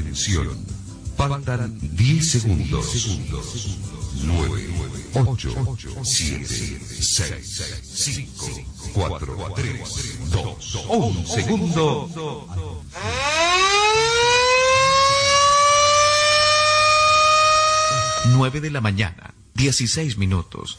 Atención. Faltan 10 segundos. 9, 8, 7, 6, 5, 4, 3, 2, 1 segundo. Nueve de la mañana, 16 minutos.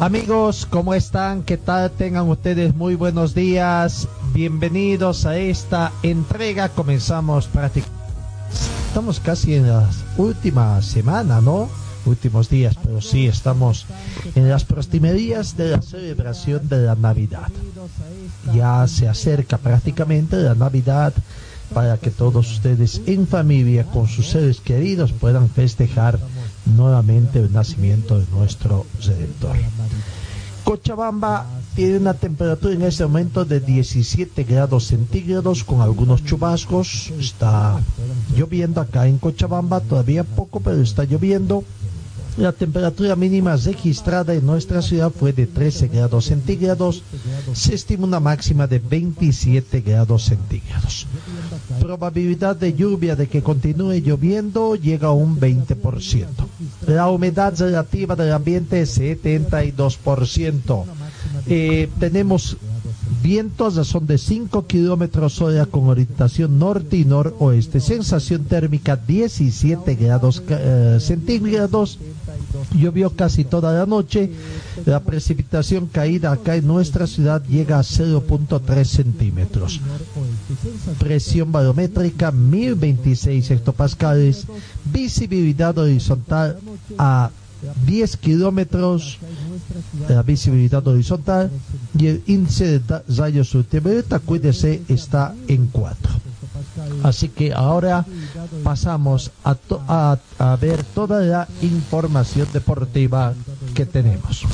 Amigos, ¿cómo están? ¿Qué tal? Tengan ustedes muy buenos días. Bienvenidos a esta entrega. Comenzamos prácticamente. Estamos casi en la última semana, ¿no? Últimos días, pero sí estamos en las proximerías de la celebración de la Navidad. Ya se acerca prácticamente la Navidad para que todos ustedes en familia con sus seres queridos puedan festejar nuevamente el nacimiento de nuestro Redentor. Cochabamba tiene una temperatura en este momento de 17 grados centígrados con algunos chubascos. Está lloviendo acá en Cochabamba, todavía poco, pero está lloviendo. La temperatura mínima registrada en nuestra ciudad fue de 13 grados centígrados. Se estima una máxima de 27 grados centígrados. Probabilidad de lluvia de que continúe lloviendo llega a un 20%. La humedad relativa del ambiente es 72%. Eh, tenemos vientos son de 5 kilómetros hora con orientación norte y noroeste. Sensación térmica 17 grados eh, centígrados. Llovió casi toda la noche. La precipitación caída acá en nuestra ciudad llega a 0.3 centímetros. Presión barométrica 1026 hectopascales. Visibilidad horizontal a 10 kilómetros la visibilidad horizontal y el índice de rayos ultravioleta, cuídese, está en 4. Así que ahora pasamos a, ver toda la información deportiva que tenemos.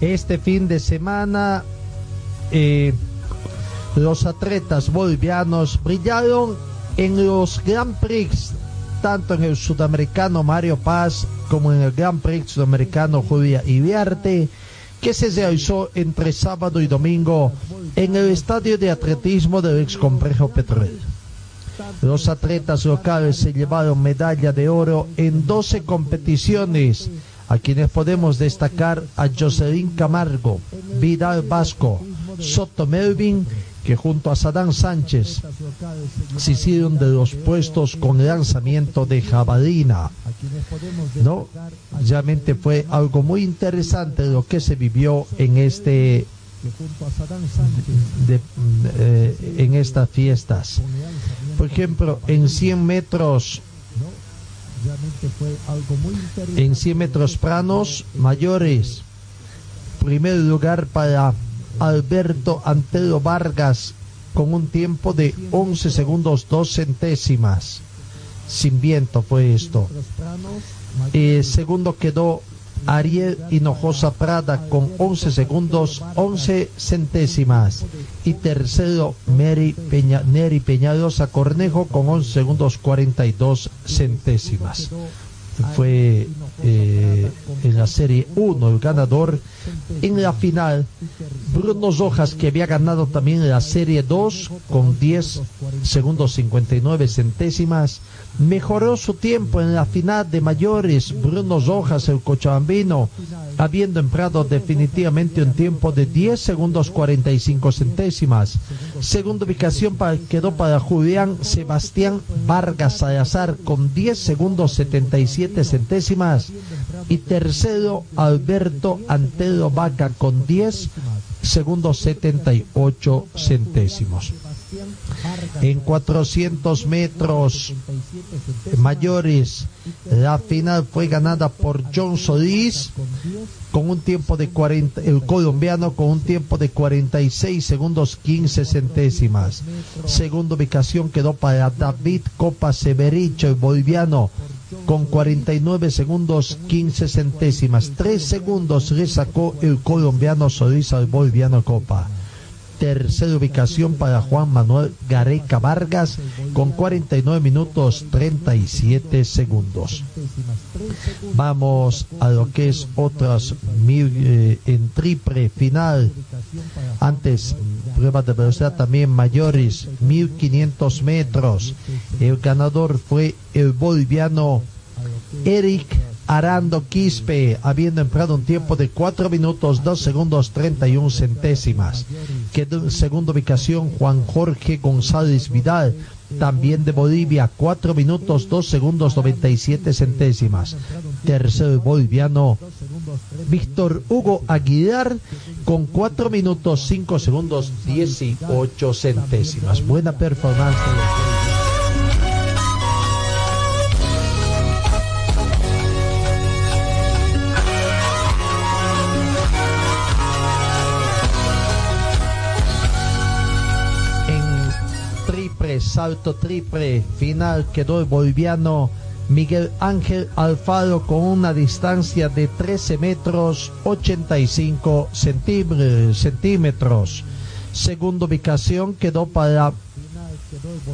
Este fin de semana eh, los atletas bolivianos brillaron en los Grand Prix, tanto en el sudamericano Mario Paz como en el Grand Prix sudamericano Julia Iriarte, que se realizó entre sábado y domingo en el estadio de atletismo del ex complejo. Los atletas locales se llevaron medalla de oro en 12 competiciones, a quienes podemos destacar a Jocelyn Camargo, Vidal Vasco, Soto Melvin, que junto a Sadán Sánchez se hicieron de los puestos con el lanzamiento de jabalina. ¿No? Realmente fue algo muy interesante lo que se vivió en este eh, en estas fiestas. Por ejemplo, en 100 metros en 100 metros planos mayores. Primer lugar para Alberto Antero Vargas con un tiempo de 11 segundos 2 centésimas. Sin viento fue esto. Eh, segundo quedó Ariel Hinojosa Prada con 11 segundos 11 centésimas. Y tercero Mary Peña, Neri Peñalosa Cornejo con 11 segundos 42 centésimas. Fue eh, en la Serie 1 el ganador. En la final, Bruno Rojas, que había ganado también la Serie 2 con 10 segundos 59 centésimas, mejoró su tiempo en la final de mayores. Bruno Rojas, el cochabambino, habiendo empleado definitivamente un tiempo de 10 segundos 45 centésimas. Segunda ubicación para, quedó para Julián Sebastián Vargas Salazar con 10 segundos 77 centésimas. Y tercero, Alberto Antero Vaca con 10 segundos 78 centésimos. En 400 metros mayores, la final fue ganada por John Solís con un tiempo de 40, el colombiano con un tiempo de 46 segundos 15 centésimas. Segunda ubicación quedó para David Copa Severicho, el boliviano, con 49 segundos 15 centésimas. Tres segundos le sacó el colombiano Solís al boliviano Copa tercera ubicación para Juan Manuel Gareca Vargas con 49 minutos 37 segundos. Vamos a lo que es otras eh, en triple final. Antes, pruebas de velocidad también mayores, 1500 metros. El ganador fue el boliviano Eric Arando Quispe, habiendo empleado un tiempo de 4 minutos 2 segundos 31 centésimas. Quedó en segunda ubicación Juan Jorge González Vidal, también de Bolivia, 4 minutos 2 segundos 97 centésimas. Tercero boliviano Víctor Hugo Aguilar con 4 minutos 5 segundos 18 centésimas. Buena performance. Salto triple final quedó el boliviano Miguel Ángel Alfaro con una distancia de 13 metros 85 centímetros. Segunda ubicación quedó para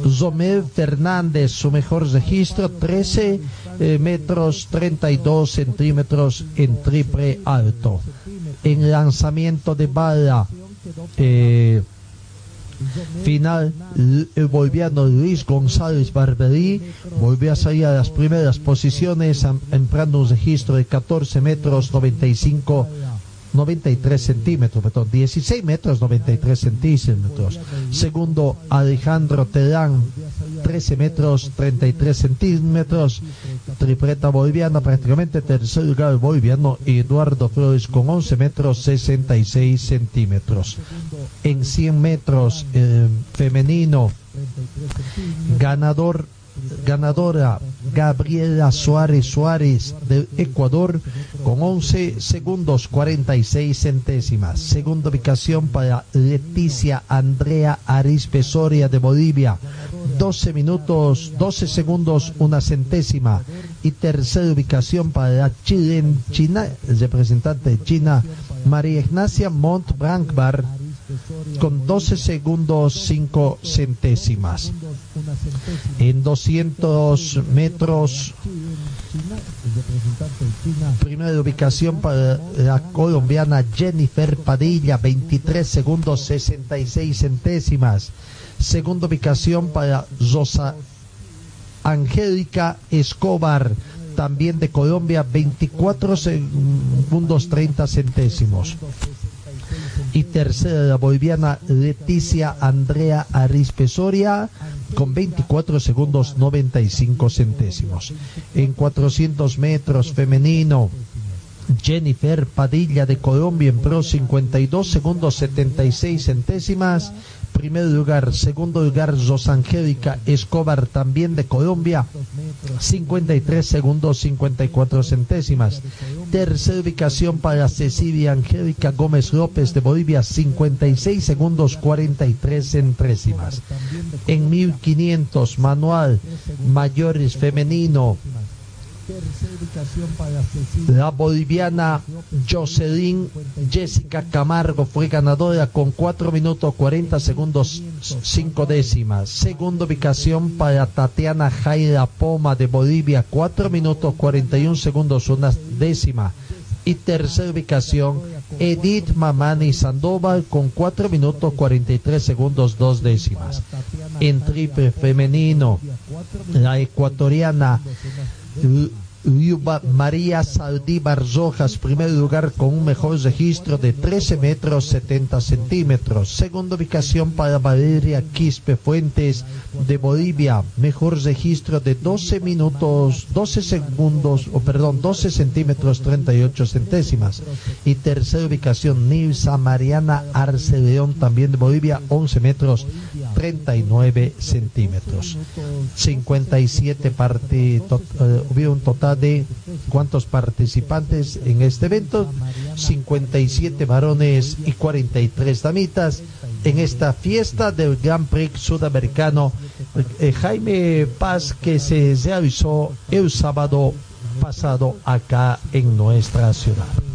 Zomel Fernández, su mejor registro, 13 eh, metros 32 centímetros en triple alto. En lanzamiento de bala, eh, final el boliviano Luis González Barberí volvió a salir a las primeras posiciones empleando un registro de 14 metros 95 93 centímetros, perdón, 16 metros 93 centímetros. Segundo, Alejandro Terán, 13 metros 33 centímetros. Tripleta boliviana, prácticamente tercer lugar boliviano, Eduardo Flores con 11 metros 66 centímetros. En 100 metros eh, femenino, ganador ganadora Gabriela Suárez Suárez de Ecuador con 11 segundos 46 centésimas. Segunda ubicación para Leticia Andrea Arispe Soria de Bolivia. 12 minutos, 12 segundos, una centésima. Y tercera ubicación para la China, representante de China, María Ignacia Montbrankbar con 12 segundos 5 centésimas. En 200 metros, primera ubicación para la colombiana Jennifer Padilla, 23 segundos 66 centésimas. Segunda ubicación para Rosa Angélica Escobar, también de Colombia, 24 segundos 30 centésimos y tercera la boliviana Leticia Andrea Arispe Soria con 24 segundos 95 centésimos. En 400 metros femenino, Jennifer Padilla de Colombia en pro 52 segundos 76 centésimas primer lugar. Segundo lugar, Rosangélica Escobar, también de Colombia, 53 segundos 54 centésimas. Tercera ubicación para Cecilia Angélica Gómez López de Bolivia, 56 segundos 43 centésimas. En 1500, manual, mayores femenino, La boliviana Jocelyn Jessica Camargo fue ganadora con 4 minutos 40 segundos 5 décimas. Segunda ubicación para Tatiana Jaira Poma de Bolivia, 4 minutos 41 segundos una décima. Y tercera ubicación, Edith Mamani Sandoval con 4 minutos 43 segundos 2 décimas. En triple femenino, la ecuatoriana Liuba María Saldívar Rojas, primer lugar con un mejor registro de 13 metros 70 centímetros. Segunda ubicación para Valeria Quispe Fuentes de Bolivia, mejor registro de 12 minutos, 12 segundos, o perdón, 12 centímetros 38 centésimas. Y tercera ubicación Nilsa Mariana Arce León, también de Bolivia, 11 metros 39 centímetros. 57 partidos, eh, hubo un total de cuántos participantes en este evento, 57 varones y 43 damitas en esta fiesta del Grand Prix sudamericano eh, Jaime Paz que se realizó el sábado pasado acá en nuestra ciudad.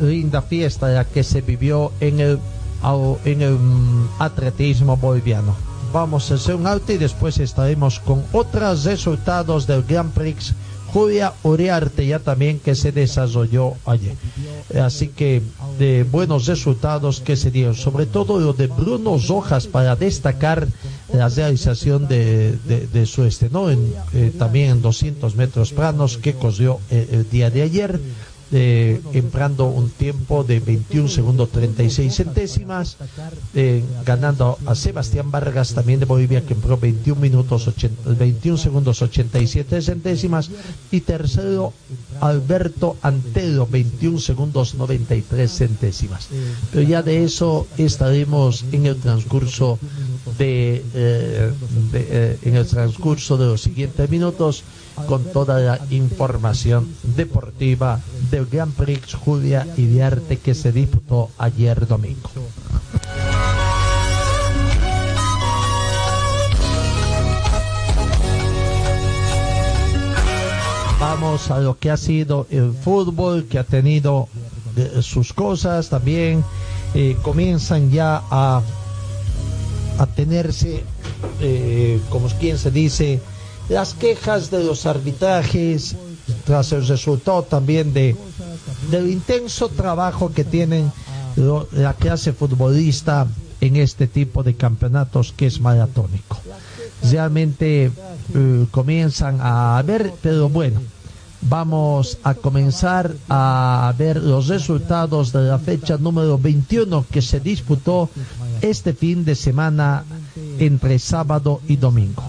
Linda fiesta ya que se vivió en el, en el mm, atletismo boliviano. Vamos a hacer un alto y después estaremos con otros resultados del Grand Prix Julia Uriarte ya también que se desarrolló ayer. Así que de buenos resultados que se dieron, sobre todo lo de Bruno Rojas para destacar la realización de, de, su ¿no? En, eh, también en 200 metros planos que corrió eh, el día de ayer eh, un tiempo de 21 segundos 36 centésimas, eh, ganando a Sebastián Vargas también de Bolivia que empleó 21 minutos 80 21 segundos 87 centésimas y tercero Alberto Antelo 21 segundos 93 centésimas. Pero ya de eso estaremos en el transcurso de, eh, de, eh, en el transcurso de los siguientes minutos con toda la información deportiva del Grand Prix Julia y de Arte que se disputó ayer domingo. Vamos a lo que ha sido el fútbol, que ha tenido eh, sus cosas también. eh, comienzan ya a, a tenerse, eh, como quien se dice, las quejas de los arbitrajes tras el resultado también de del intenso trabajo que tienen la clase futbolista en este tipo de campeonatos que es maratónico. Realmente eh, comienzan a ver, pero bueno, vamos a comenzar a ver los resultados de la fecha número 21 que se disputó este fin de semana entre sábado y domingo.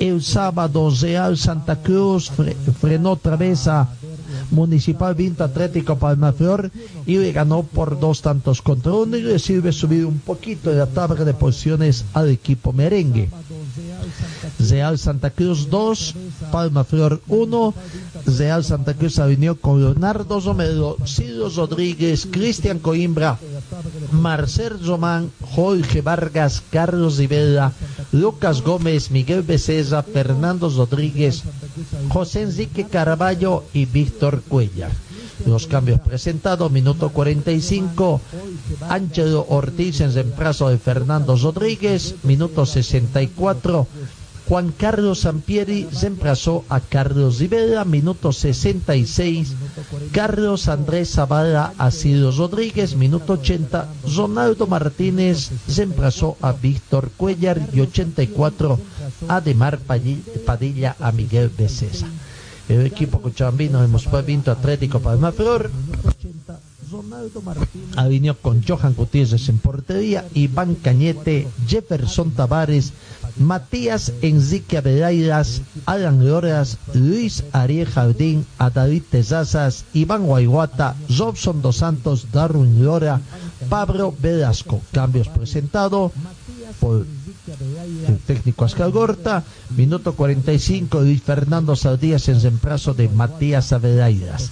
El sábado Real Santa Cruz fre- frenó otra vez a Municipal Vinto Atlético Palmaflor y le ganó por dos tantos contra uno y le sirve subir un poquito de la tabla de posiciones al equipo merengue. Real Santa Cruz 2, Palma Flor 1, Real Santa Cruz alineó con Leonardo Romero, Ciro Rodríguez, Cristian Coimbra, Marcel Román, Jorge Vargas, Carlos Rivera, Lucas Gómez, Miguel Becerra, Fernando Rodríguez, José Enrique Caraballo y Víctor Cuellar. Los cambios presentados, minuto 45, Ángelo Ortiz en reemplazo de Fernando Rodríguez, minuto 64, Juan Carlos Sampieri reemplazó a Carlos Rivera, minuto 66, Carlos Andrés Zavala a Ciro Rodríguez, minuto 80, Ronaldo Martínez reemplazó a Víctor Cuellar y 84, Ademar Padilla Padilla a Miguel Becesa. El equipo cochabambino hemos Vinto Atlético Palmaflor alineó con Johan Gutiérrez en portería, Iván Cañete, Jefferson Tavares, Matías Enrique Abeleiras, Alan Loras, Luis Ariel Jardín, David Tezazas, Iván Guayguata, Robson Dos Santos, Darwin Lora, Pablo Velasco. Cambios presentados. por el técnico Ascar Gorta. Minuto 45, Luis Fernando Saldías en reemplazo de Matías Avelaidas.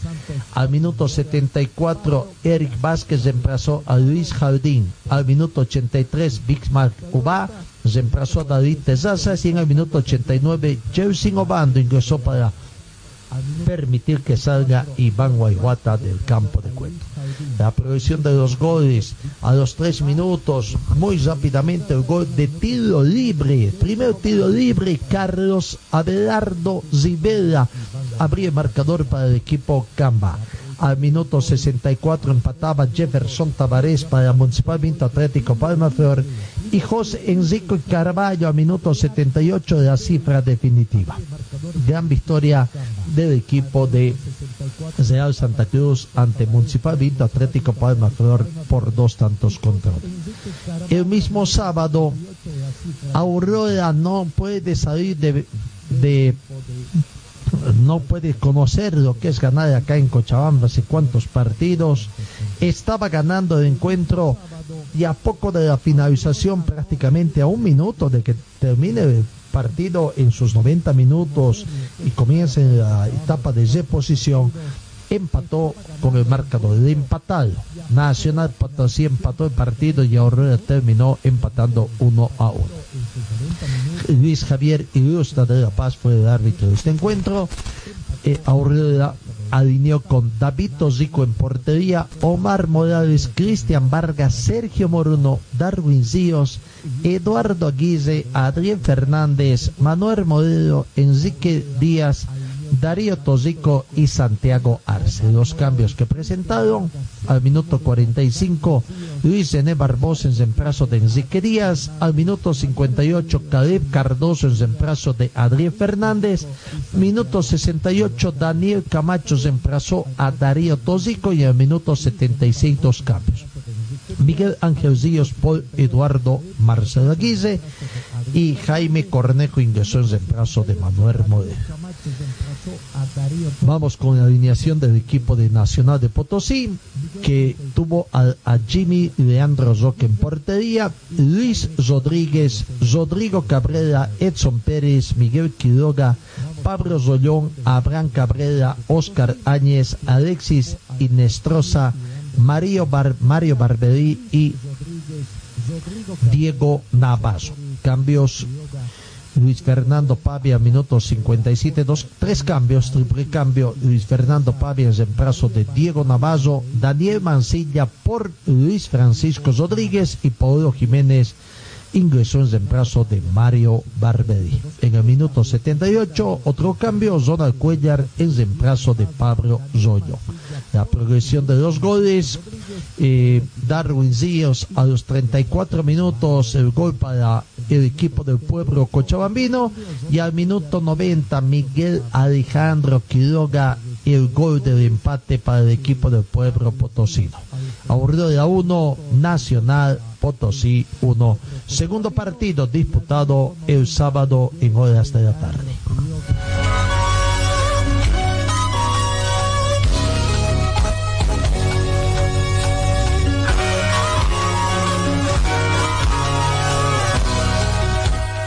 Al minuto 74, Eric Vázquez reemplazó a Luis Jardín. Al minuto 83, Bixmark Uba reemplazó a David Tezazas. Y en el minuto 89, Jelsin Obando ingresó para permitir que salga Iván Guayguata del campo de cuento. La progresión de los goles a los tres minutos, muy rápidamente el gol de tiro libre, primer tiro libre, Carlos Abelardo Rivera abría marcador para el equipo Camba. Al minuto 64 empataba Jefferson Tavares para Municipal Vinto Atlético Palma Flor y José Enrico Carballo a minuto 78 de la cifra definitiva. Gran victoria del equipo de Real Santa Cruz ante Municipal Vinto Atlético Palma Flor por dos tantos contra. El mismo sábado, Aurora no puede salir de, de no puede conocer lo que es ganar acá en Cochabamba hace cuántos partidos. Estaba ganando el encuentro y a poco de la finalización, prácticamente a un minuto de que termine el partido en sus 90 minutos y comience la etapa de reposición, empató con el marcador de empatado. Nacional Potosí empató el partido y Aurora terminó empatando uno a uno. Luis Javier Ilustra de La Paz fue el árbitro de este encuentro. Eh, Aurora alineó con David Tosico en portería, Omar Morales, Cristian Vargas, Sergio Moruno, Darwin Ríos, Eduardo Aguirre, Adrián Fernández, Manuel Modelo, Enrique Díaz, Darío Tosico y Santiago Arce. Los cambios que presentaron al minuto 45, Luis René Barbosa en reemplazo de Enrique Díaz, al minuto 58, Caleb Cardoso en reemplazo de Adrián Fernández, minuto 68, Daniel Camacho reemplazó a Darío Tosico y al minuto 76 dos cambios. Miguel Ángel Ríos por Eduardo Marcelo Aguirre y Jaime Cornejo ingresó en reemplazo de Manuel Moreno. Vamos con la alineación del equipo de Nacional de Potosí, que tuvo a, a Jimmy Leandro Roque en portería, Luis Rodríguez, Rodrigo Cabrera, Edson Pérez, Miguel Quiroga, Pablo Zollón, Abraham Cabrera, Oscar Áñez, Alexis Inestrosa, Mario, Bar, Mario Barberí y Diego Navazo. Cambios Luis Fernando Pavia, minuto 57, dos, tres cambios, triple cambio, Luis Fernando Pavia en reemplazo de Diego Navazo, Daniel Mancilla por Luis Francisco Rodríguez y Paulo Jiménez ingresó en reemplazo de Mario Barberi. En el minuto 78, otro cambio, Ronald Cuellar en reemplazo de Pablo Rollo. La progresión de los goles, eh, Darwin Ríos a los 34 minutos, el gol para el equipo del pueblo cochabambino y al minuto 90 Miguel Alejandro Quiroga el gol del empate para el equipo del pueblo potosino. Aurora 1, Nacional Potosí 1. Segundo partido disputado el sábado en horas de la tarde.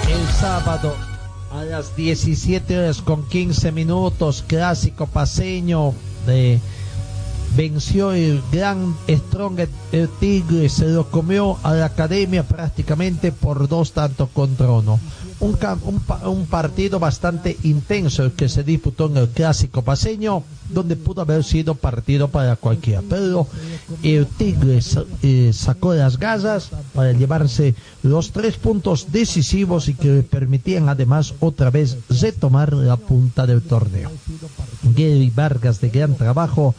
El sábado a las 17 horas con 15 minutos, clásico paseño de venció el gran Strong el Tigre, se lo comió a la academia prácticamente por dos tantos contra uno. Un, un, un, partido bastante intenso que se disputó en el clásico paseño, donde pudo haber sido partido para cualquiera. Pero el Tigre eh, sacó las gasas para llevarse los tres puntos decisivos y que le permitían además otra vez retomar la punta del torneo. Gary Vargas de gran trabajo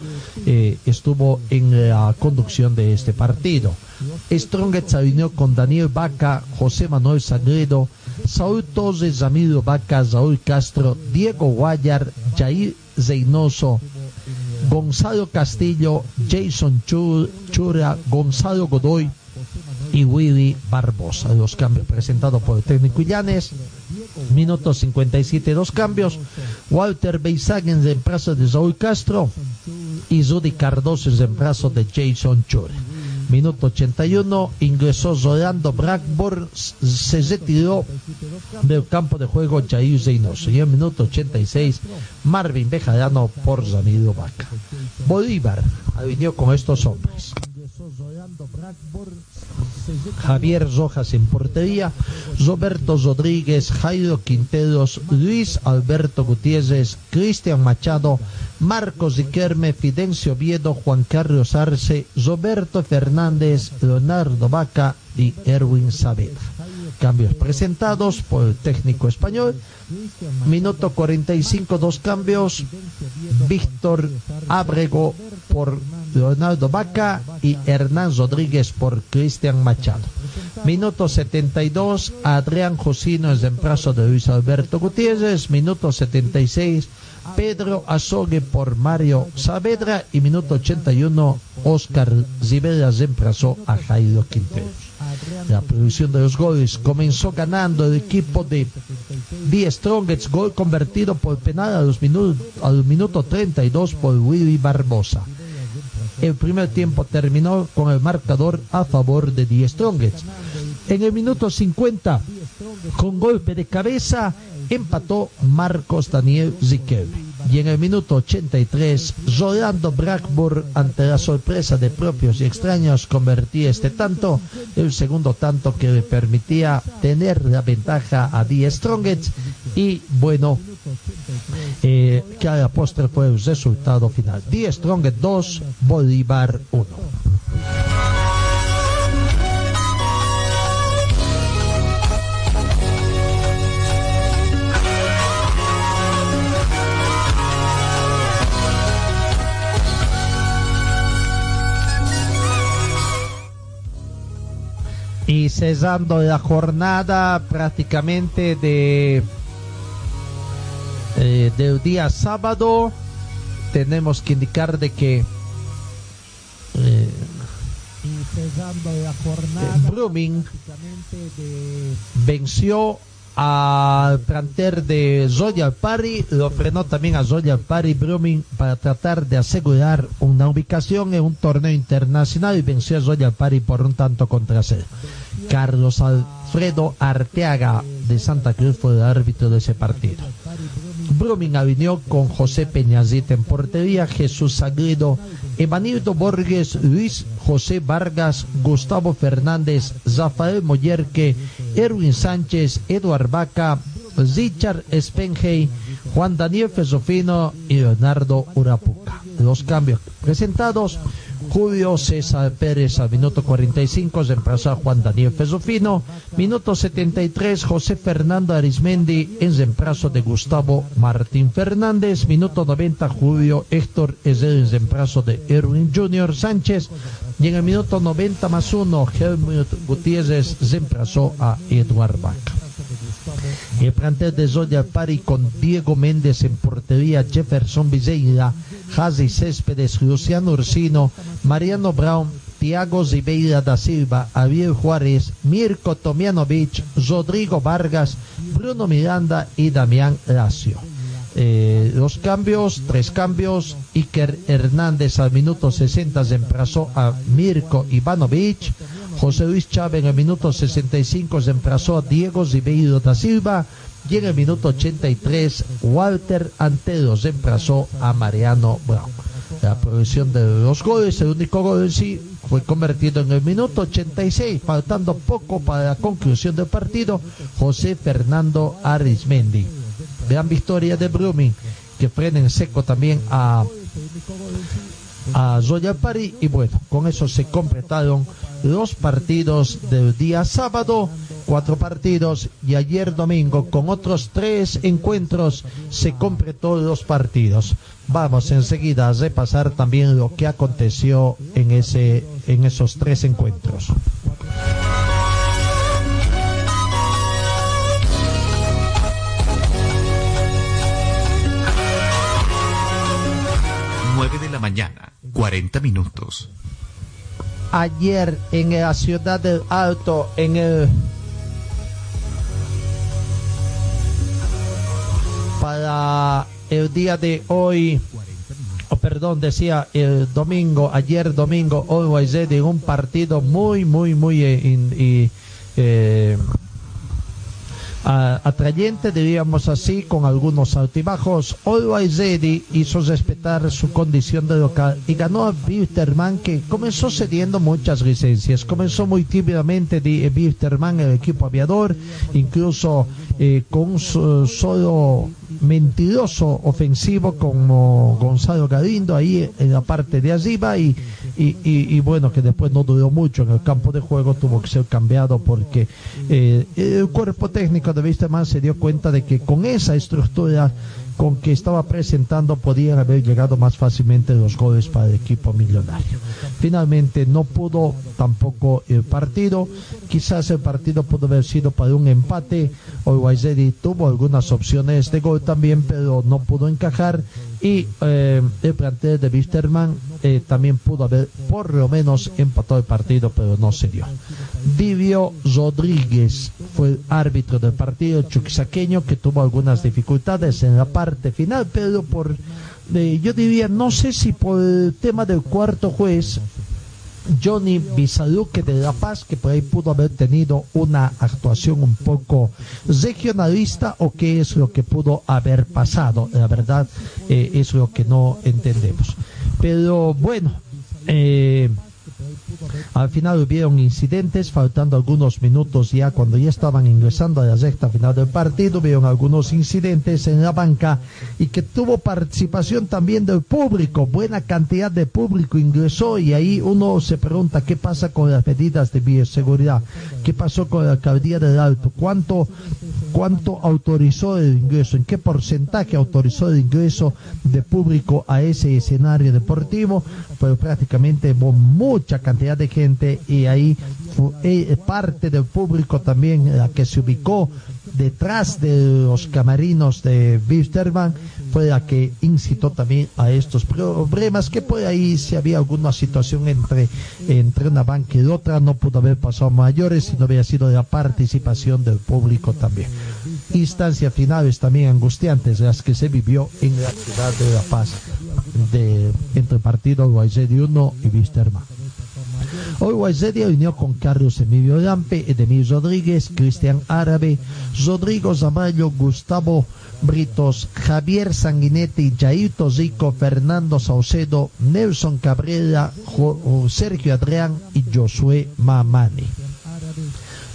eh, estuvo en la conducción de este partido. Strongest se alineó con Daniel Vaca, José Manuel Sagredo, Saúl Torres, Ramiro Vaca, Raúl Castro, Diego Guayar, Jair Reynoso, Gonzalo Castillo, Jason Chura, Gonzalo Godoy y Willy Barbosa. Los cambios presentados por el técnico Illanes. Minuto 57, dos cambios. Walter Beisag en reemplazo de Raúl Castro y Rudy Cardoso en reemplazo de Jason Chura. Minuto 81 ingresó Rolando Blackburn, se retiró del campo de juego Jair Zeynoso. Y en minuto 86 Marvin Bejarano por Ramiro Vaca. Bolívar alineó con estos hombres. Javier Rojas en portería, Roberto Rodríguez, Jairo Quinteros, Luis Alberto Gutiérrez, Cristian Machado, Marcos Riquerme, Fidencio Viedo, Juan Carlos Arce, Roberto Fernández, Leonardo Vaca y Erwin Saavedra. Cambios presentados por el técnico español. Minuto 45, dos cambios. Víctor Abrego por Leonardo Vaca y Hernán Rodríguez por Cristian Machado. Minuto 72, Adrián Josino es reemplazo de Luis Alberto Gutiérrez. Minuto 76, Pedro Azogue por Mario Saavedra. Y minuto 81, Oscar Rivera reemplazó a Jairo Quintero. La producción de los goles comenzó ganando el equipo de The Strongest, gol convertido por penal a los minutos, al minuto 32 por Willy Barbosa. El primer tiempo terminó con el marcador a favor de The Strongest. En el minuto 50, con golpe de cabeza, empató Marcos Daniel Ziquelme. Y en el minuto 83, Rolando Blackburn, ante la sorpresa de propios y extraños, convertía este tanto, el segundo tanto que le permitía tener la ventaja a Die Strongest. Y bueno, eh, que a la postre fue el resultado final. Die Strongest 2, Bolívar 1. Y cesando la jornada prácticamente de eh, del día sábado tenemos que indicar de que eh, Blooming venció al planter de Royal Party, lo frenó también a Royal Party Blooming para tratar de asegurar una ubicación en un torneo internacional y venció a Royal Party por un tanto contra cero. Carlos Alfredo Arteaga de Santa Cruz fue el árbitro de ese partido. Blooming alineó con José Peñazita en portería, Jesús Sagredo, Evanildo Borges, Luis José Vargas, Gustavo Fernández, Rafael Moyerque, Erwin Sánchez, Eduard Vaca, Richard Spengey, Juan Daniel Fesofino y Leonardo Urapuca. Los cambios presentados, Julio César Pérez al minuto 45 reemplazó a Juan Daniel Fesofino, minuto 73 José Fernando Arismendi en reemplazo de Gustavo Martín Fernández, minuto 90 Julio Héctor Ezer en reemplazo de Erwin Junior Sánchez. Y en el minuto 90 más 1 Helmut Gutiérrez reemplazó a Eduard Vaca. El plantel de Zoya Pari con Diego Méndez en portería, Jefferson Villeira, Jazi Céspedes, Luciano Ursino, Mariano Brown, Tiago Zibeira da Silva, Javier Juárez, Mirko Tomianovic, Rodrigo Vargas, Bruno Miranda y Damián Lacio. Eh, los cambios, tres cambios, Iker Hernández al minuto 60 reemplazó a Mirko Ivanovic, José Luis Chávez en el minuto 65 reemplazó a Diego Ribeiro da Silva y en el minuto 83 Walter Antero reemplazó a Mariano Brown. La progresión de los goles, el único gol en sí fue convertido en el minuto 86, faltando poco para la conclusión del partido, José Fernando Arismendi. Gran victoria de Blooming, que frena en seco también a a Royal Party y bueno, con eso se completaron los partidos del día sábado, cuatro partidos y ayer domingo con otros tres encuentros se completó los partidos. Vamos enseguida a repasar también lo que aconteció en ese en esos tres encuentros. Mañana, 40 minutos. Ayer en la ciudad del Alto, en el para el día de hoy, oh, perdón, decía el domingo, ayer domingo, Ready, en un partido muy, muy, muy eh, eh, atrayente, diríamos así, con algunos altibajos. Always Ready hizo respetar su condición de local y ganó a Bisterman, que comenzó cediendo muchas licencias. Comenzó muy tímidamente de Bisterman, el equipo aviador, incluso eh, con un so- solo mentiroso ofensivo como Gonzalo Galindo ahí en la parte de arriba y, y, y- y bueno que después no duró mucho en el campo de juego tuvo que ser cambiado porque eh, el cuerpo técnico de Wisterman se dio cuenta de que con esa estructura con que estaba presentando podían haber llegado más fácilmente los goles para el equipo millonario. Finalmente no pudo tampoco el partido, quizás el partido pudo haber sido para un empate, Always Ready tuvo algunas opciones de gol también, pero no pudo encajar y eh, el plantel de Wisterman eh, también pudo haber por lo menos empatado el partido, pero no se dio. Divio Rodríguez fue el árbitro del partido chuquisaqueño que tuvo algunas dificultades en la parte final, pero por, eh, yo diría, no sé si por el tema del cuarto juez, Johnny Bisaluque de La Paz, que por ahí pudo haber tenido una actuación un poco regionalista o qué es lo que pudo haber pasado. La verdad eh, es lo que no entendemos. Pero bueno, eh, al final hubieron incidentes, faltando algunos minutos ya cuando ya estaban ingresando a la recta final del partido, hubieron algunos incidentes en la banca y que tuvo participación también del público, buena cantidad de público ingresó y ahí uno se pregunta qué pasa con las medidas de bioseguridad, qué pasó con la alcaldía del Alto, cuánto cuánto autorizó el ingreso, en qué porcentaje autorizó el ingreso de público a ese escenario deportivo, pero prácticamente hubo mucha cantidad de gente y ahí eh, parte del público también la que se ubicó detrás de los camarinos de Wisterman fue la que incitó también a estos problemas que por ahí si había alguna situación entre, entre una banca y otra no pudo haber pasado mayores si no había sido la participación del público también. Instancias finales también angustiantes las que se vivió en la ciudad de La Paz de, entre el partido Guayzedi 1 y Wisterman Hoy Guayzedi unió con Carlos Emilio Lampe, Edemir Rodríguez, Cristian Árabe, Rodrigo Zamallo, Gustavo Britos, Javier Sanguinetti, Jaito Zico, Fernando Saucedo, Nelson Cabrera, Sergio Adrián y Josué Mamani.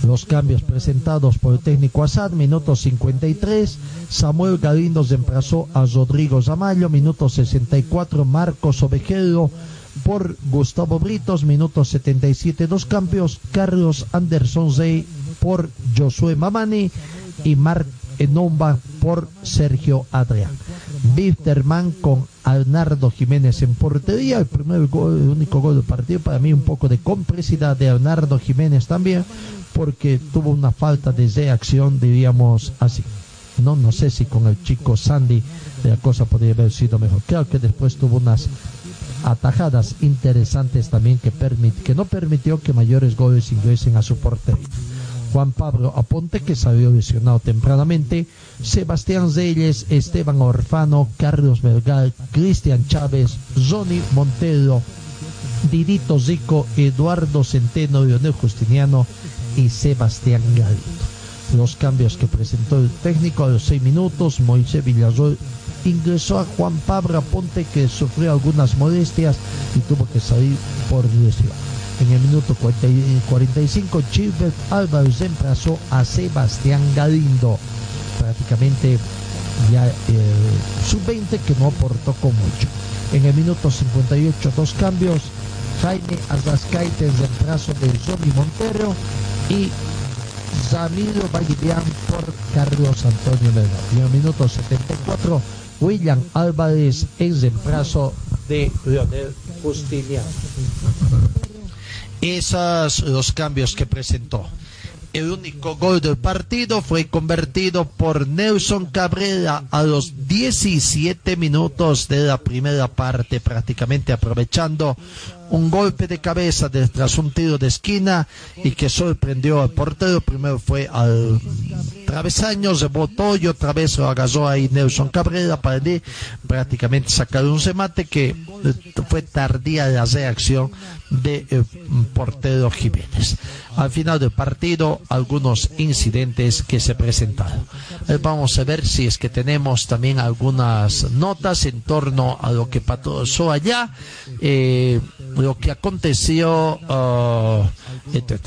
Los cambios presentados por el técnico Assad, minuto 53, Samuel Galindo reemplazó a Rodrigo Zamallo, minuto 64, Marcos Ovejero por Gustavo Britos, minuto 77, dos cambios, Carlos Anderson Zey por Josué Mamani y Marc Enomba por Sergio Adrián. Bisterman con Arnardo Jiménez en portería, el primer gol, el único gol del partido, para mí un poco de complicidad de Arnardo Jiménez también, porque tuvo una falta de reacción, diríamos así. No, no sé si con el chico Sandy la cosa podría haber sido mejor. Creo que después tuvo unas atajadas interesantes también que, permit- que no permitió que mayores goles ingresen a su portería. Juan Pablo Aponte, que salió lesionado tempranamente, Sebastián Reyes, Esteban Orfano, Carlos Vergal, Cristian Chávez, Johnny Montero, Didito Zico, Eduardo Centeno, Leonel Justiniano y Sebastián Galindo. Los cambios que presentó el técnico a los seis minutos, Moisés Villarroel ingresó a Juan Pablo Aponte que sufrió algunas molestias y tuvo que salir por lesión. En el minuto 40 y 45, Gilbert Álvarez reemplazó a Sebastián Galindo. Prácticamente ya eh, sub-20 que no aportó con mucho. En el minuto 58, dos cambios. Jaime Arrascaite en reemplazo de Johnny Montero y Ramiro Vallivian por Carlos Antonio. Y en el minuto 74, William Álvarez en reemplazo de Leonel Justiniano. Esos los cambios que presentó. El único gol del partido fue convertido por Nelson Cabrera a los 17 minutos de la primera parte, prácticamente aprovechando un golpe de cabeza de- tras un tiro de esquina y que sorprendió al portero. Primero fue al travesaño, rebotó y otra vez lo agarró ahí Nelson Cabrera para de prácticamente sacar un remate que eh, fue tardía la reacción de eh, portero Jiménez. Al final del partido, algunos incidentes que se presentaron. Eh, vamos a ver si es que tenemos también algunas notas en torno a lo que pasó allá, lo que aconteció, etc.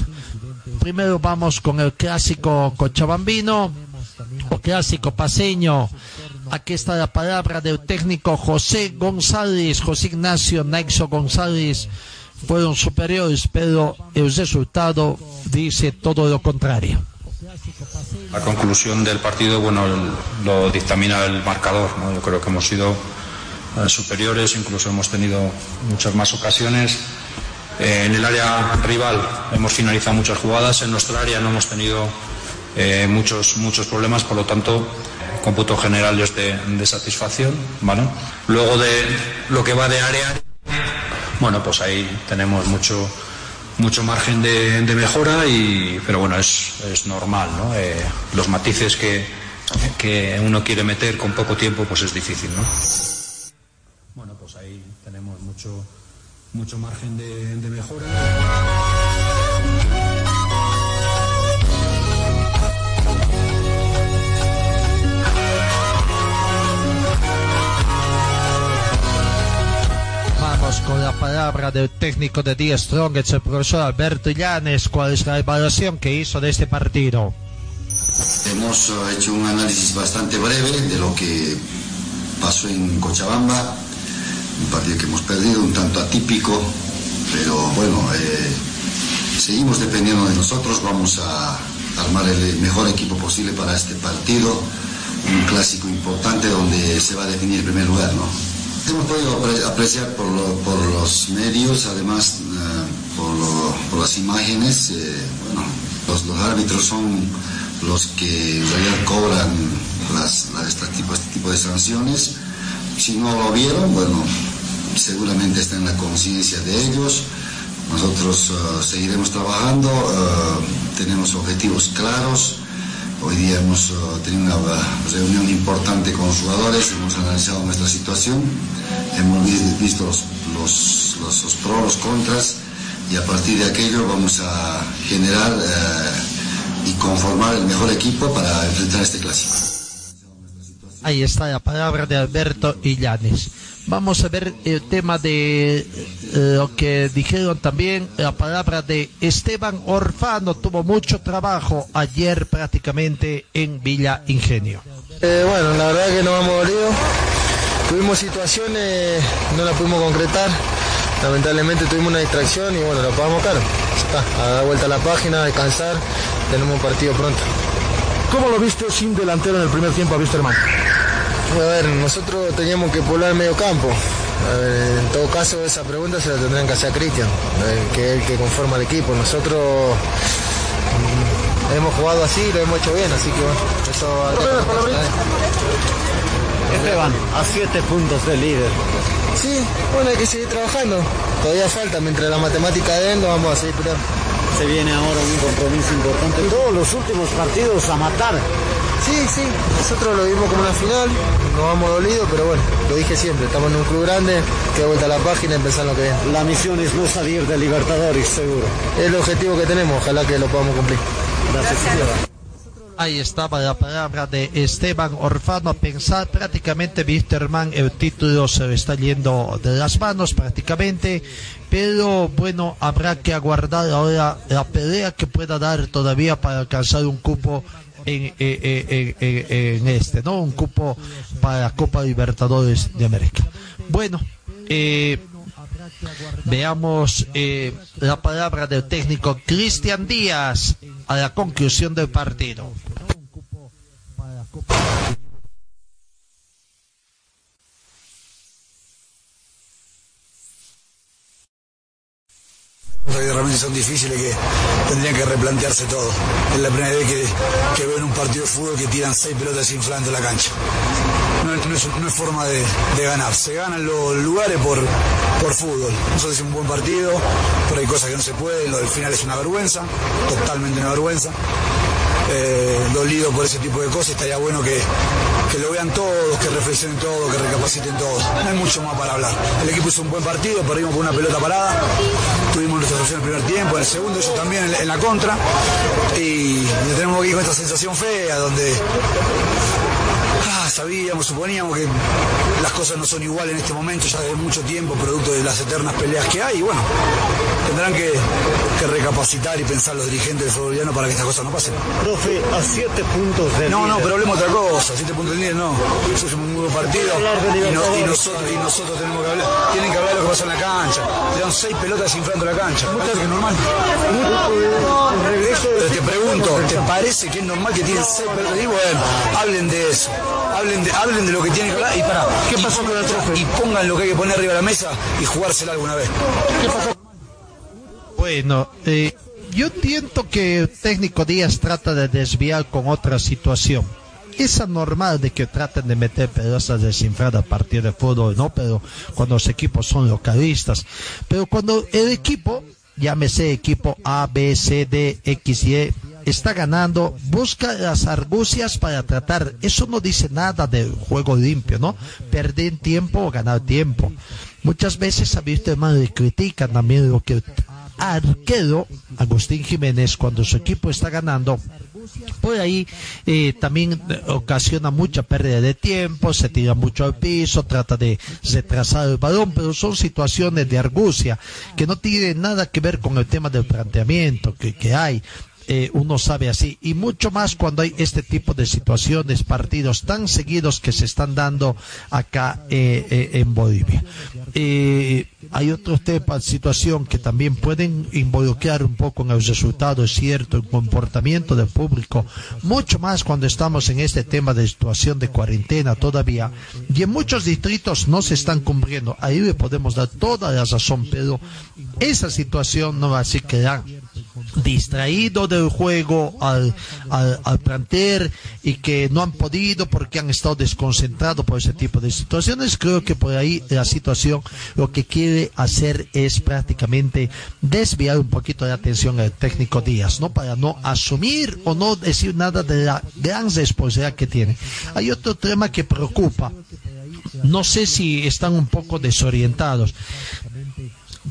Primero vamos con el clásico cochabambino o clásico paseño. Aquí está la palabra del técnico José González, José Ignacio Naixo González. Fueron superiores, pero el resultado dice todo lo contrario. La conclusión del partido, bueno, lo dictamina el marcador. ¿no? Yo creo que hemos sido superiores, incluso hemos tenido muchas más ocasiones. Eh, en el área rival hemos finalizado muchas jugadas, en nuestra área no hemos tenido eh, muchos, muchos problemas, por lo tanto, cómputo general es de, satisfacción. ¿vale? Luego de lo que va de área bueno, pues ahí tenemos mucho, mucho margen de, mejora, y, pero bueno, es, es normal, ¿no? Eh, los matices que, que uno quiere meter con poco tiempo, pues es difícil, ¿no? Bueno, pues ahí tenemos mucho, mucho margen de, de mejora. Vamos con la palabra del técnico de Die Strongest, el profesor Alberto Llanes. ¿Cuál es la evaluación que hizo de este partido? Hemos hecho un análisis bastante breve de lo que pasó en Cochabamba, un partido que hemos perdido, un tanto atípico, pero bueno, eh, seguimos dependiendo de nosotros, vamos a armar el mejor equipo posible para este partido, un clásico importante donde se va a definir el primer lugar, ¿no? Hemos podido apre- apreciar por, lo- por los medios, además eh, por, lo- por las imágenes, eh, bueno, los, los árbitros son los que en realidad cobran las, las- este, tipo, este tipo de sanciones. Si no lo vieron, bueno, seguramente está en la conciencia de ellos. Nosotros eh, seguiremos trabajando, eh, tenemos objetivos claros. Hoy día hemos eh, tenido una reunión importante con los jugadores, hemos analizado nuestra situación, hemos vi- visto los, los, los- los pros, los contras y a partir de aquello vamos a generar y conformar el mejor equipo para enfrentar este clásico. Ahí está la palabra de Alberto Illanes. Vamos a ver el tema de eh, lo que dijeron también, la palabra de Esteban Orfano. Tuvo mucho trabajo ayer prácticamente en Villa Ingenio. Eh, bueno, la verdad que nos hemos dolido. Tuvimos situaciones, no las pudimos concretar. Lamentablemente tuvimos una distracción y bueno, la pagamos caro. Está, a dar vuelta a la página, a descansar. Tenemos un partido pronto. ¿Cómo lo viste sin delantero en el primer tiempo a Wisterman? A ver, nosotros teníamos que poblar el medio campo. A ver, en todo caso, esa pregunta se la tendrán que hacer a Cristian, eh, que es el que conforma el equipo. Nosotros mm, hemos jugado así y lo hemos hecho bien, así que bueno, eso Esteban, a siete puntos del líder. Sí, bueno, hay que seguir trabajando. Todavía falta, mientras la matemática den, lo vamos a seguir peleando. Se viene ahora un compromiso importante. Todos los últimos partidos a matar. Sí, sí, nosotros lo vimos como una final, nos vamos dolido, pero bueno, lo dije siempre, estamos en un club grande, que vuelta a la página y empezar lo que viene. La misión es no salir de Libertadores, seguro. Es el objetivo que tenemos, ojalá que lo podamos cumplir. Gracias, Esteban. Ahí estaba la palabra de Esteban Orfano. Pensar prácticamente, Wisterman, el título se le está yendo de las manos prácticamente. Pero bueno, habrá que aguardar ahora la pelea que pueda dar todavía para alcanzar un cupo en, eh, eh, este, ¿no? Un cupo para la Copa Libertadores de América. Bueno, eh, Veamos eh, la palabra del técnico Cristian Díaz a la conclusión del partido. Realmente son difíciles que tendrían que replantearse todo. Es la primera vez que, que veo en un partido de fútbol que tiran seis pelotas inflando la cancha. No, no es, no es forma de, de ganar. Se ganan los lugares por, por fútbol. Nosotros hicimos un buen partido, pero hay cosas que no se pueden. Lo del final es una vergüenza, totalmente una vergüenza. Eh, dolido por ese tipo de cosas. Estaría bueno que, que lo vean todos, que reflexionen todos, que recapaciten todos. No hay mucho más para hablar. El equipo hizo un buen partido, perdimos con una pelota parada, tuvimos nuestra situación en el primer tiempo, en el segundo ellos también en, la contra. Y, y tenemos que ir con esta sensación fea donde sabíamos, suponíamos que las cosas no son iguales en este momento, ya de mucho tiempo, producto de las eternas peleas que hay. Y bueno, tendrán que, que recapacitar y pensar los dirigentes del fútbol boliviano para que estas cosas no pasen. Profe, a siete puntos del No, no, pero hablemos de otra cosa. Siete puntos del líder, no. Eso es un buen partido. de Y, no- y Libertadores. nosotros, y nosotros tenemos que hablar. Tienen que hablar de lo que pasó en la cancha. Le dan seis pelotas inflando la cancha. Parece que es normal. De Pero te pregunto, ¿te parece que es normal que tienen seis pelotas? Y bueno, hablen de eso. Hablen de, hablen de lo que tienen que hablar y para. ¿Qué pasó con el trofeo? Y pongan lo que hay que poner arriba de la mesa y jugársela alguna vez. Bueno, eh, yo entiendo que el técnico Díaz trata de desviar con otra situación. Es anormal de que traten de meter pelotas desinfladas a partir de fútbol, ¿no? Pero cuando los equipos son localistas. Pero cuando el equipo, llámese equipo A, B, C, D, X, Y, está ganando, busca las argucias para tratar. Eso no dice nada del juego limpio, ¿no? Perder tiempo o ganar tiempo. Muchas veces ha visto hermano y critican también lo que arquero Agustín Jiménez cuando su equipo está ganando por ahí eh, también ocasiona mucha pérdida de tiempo, se tira mucho al piso, trata de retrasar el balón, pero son situaciones de argucia que no tienen nada que ver con el tema del planteamiento que hay. Eh, uno sabe así. Y mucho más cuando hay este tipo de situaciones, partidos tan seguidos que se están dando acá eh, eh, en Bolivia. Hay otros temas, situación que también pueden involucrar un poco en el resultado, es cierto, el comportamiento del público, mucho más cuando estamos en este tema de situación de cuarentena todavía, y en muchos distritos no se están cumpliendo, ahí le podemos dar toda la razón, pero esa situación no va a ser distraído del juego al, al, al plantel y que no han podido porque han estado desconcentrados por ese tipo de situaciones. Creo que por ahí la situación lo que quiere hacer es prácticamente desviar un poquito de atención al técnico Díaz, ¿no? Para no asumir o no decir nada de la gran responsabilidad que tiene. Hay otro tema que preocupa. No sé si están un poco desorientados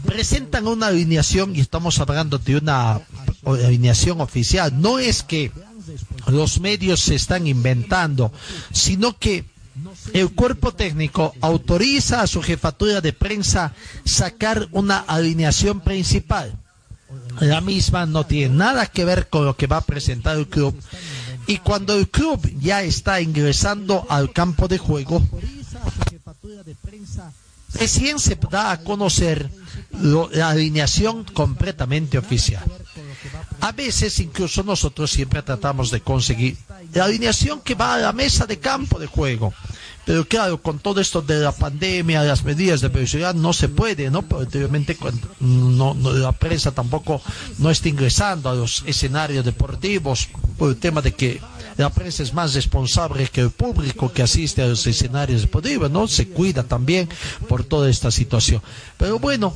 presentan una alineación y estamos hablando de una alineación oficial. No es que los medios se están inventando, sino que el cuerpo técnico autoriza a su jefatura de prensa sacar una alineación principal. La misma no tiene nada que ver con lo que va a presentar el club. Y cuando el club ya está ingresando al campo de juego, recién se da a conocer lo- la alineación completamente oficial. A veces incluso nosotros siempre tratamos de conseguir la alineación que va a la mesa de campo de juego. Pero claro, con todo esto de la pandemia, las medidas de velocidad, no se puede, ¿no? Porque cuando no, no- la prensa tampoco no está ingresando a los escenarios deportivos por el tema de que la prensa es más responsable que el público que asiste a los escenarios deportivos, ¿no? Se cuida también por toda esta situación. Pero bueno,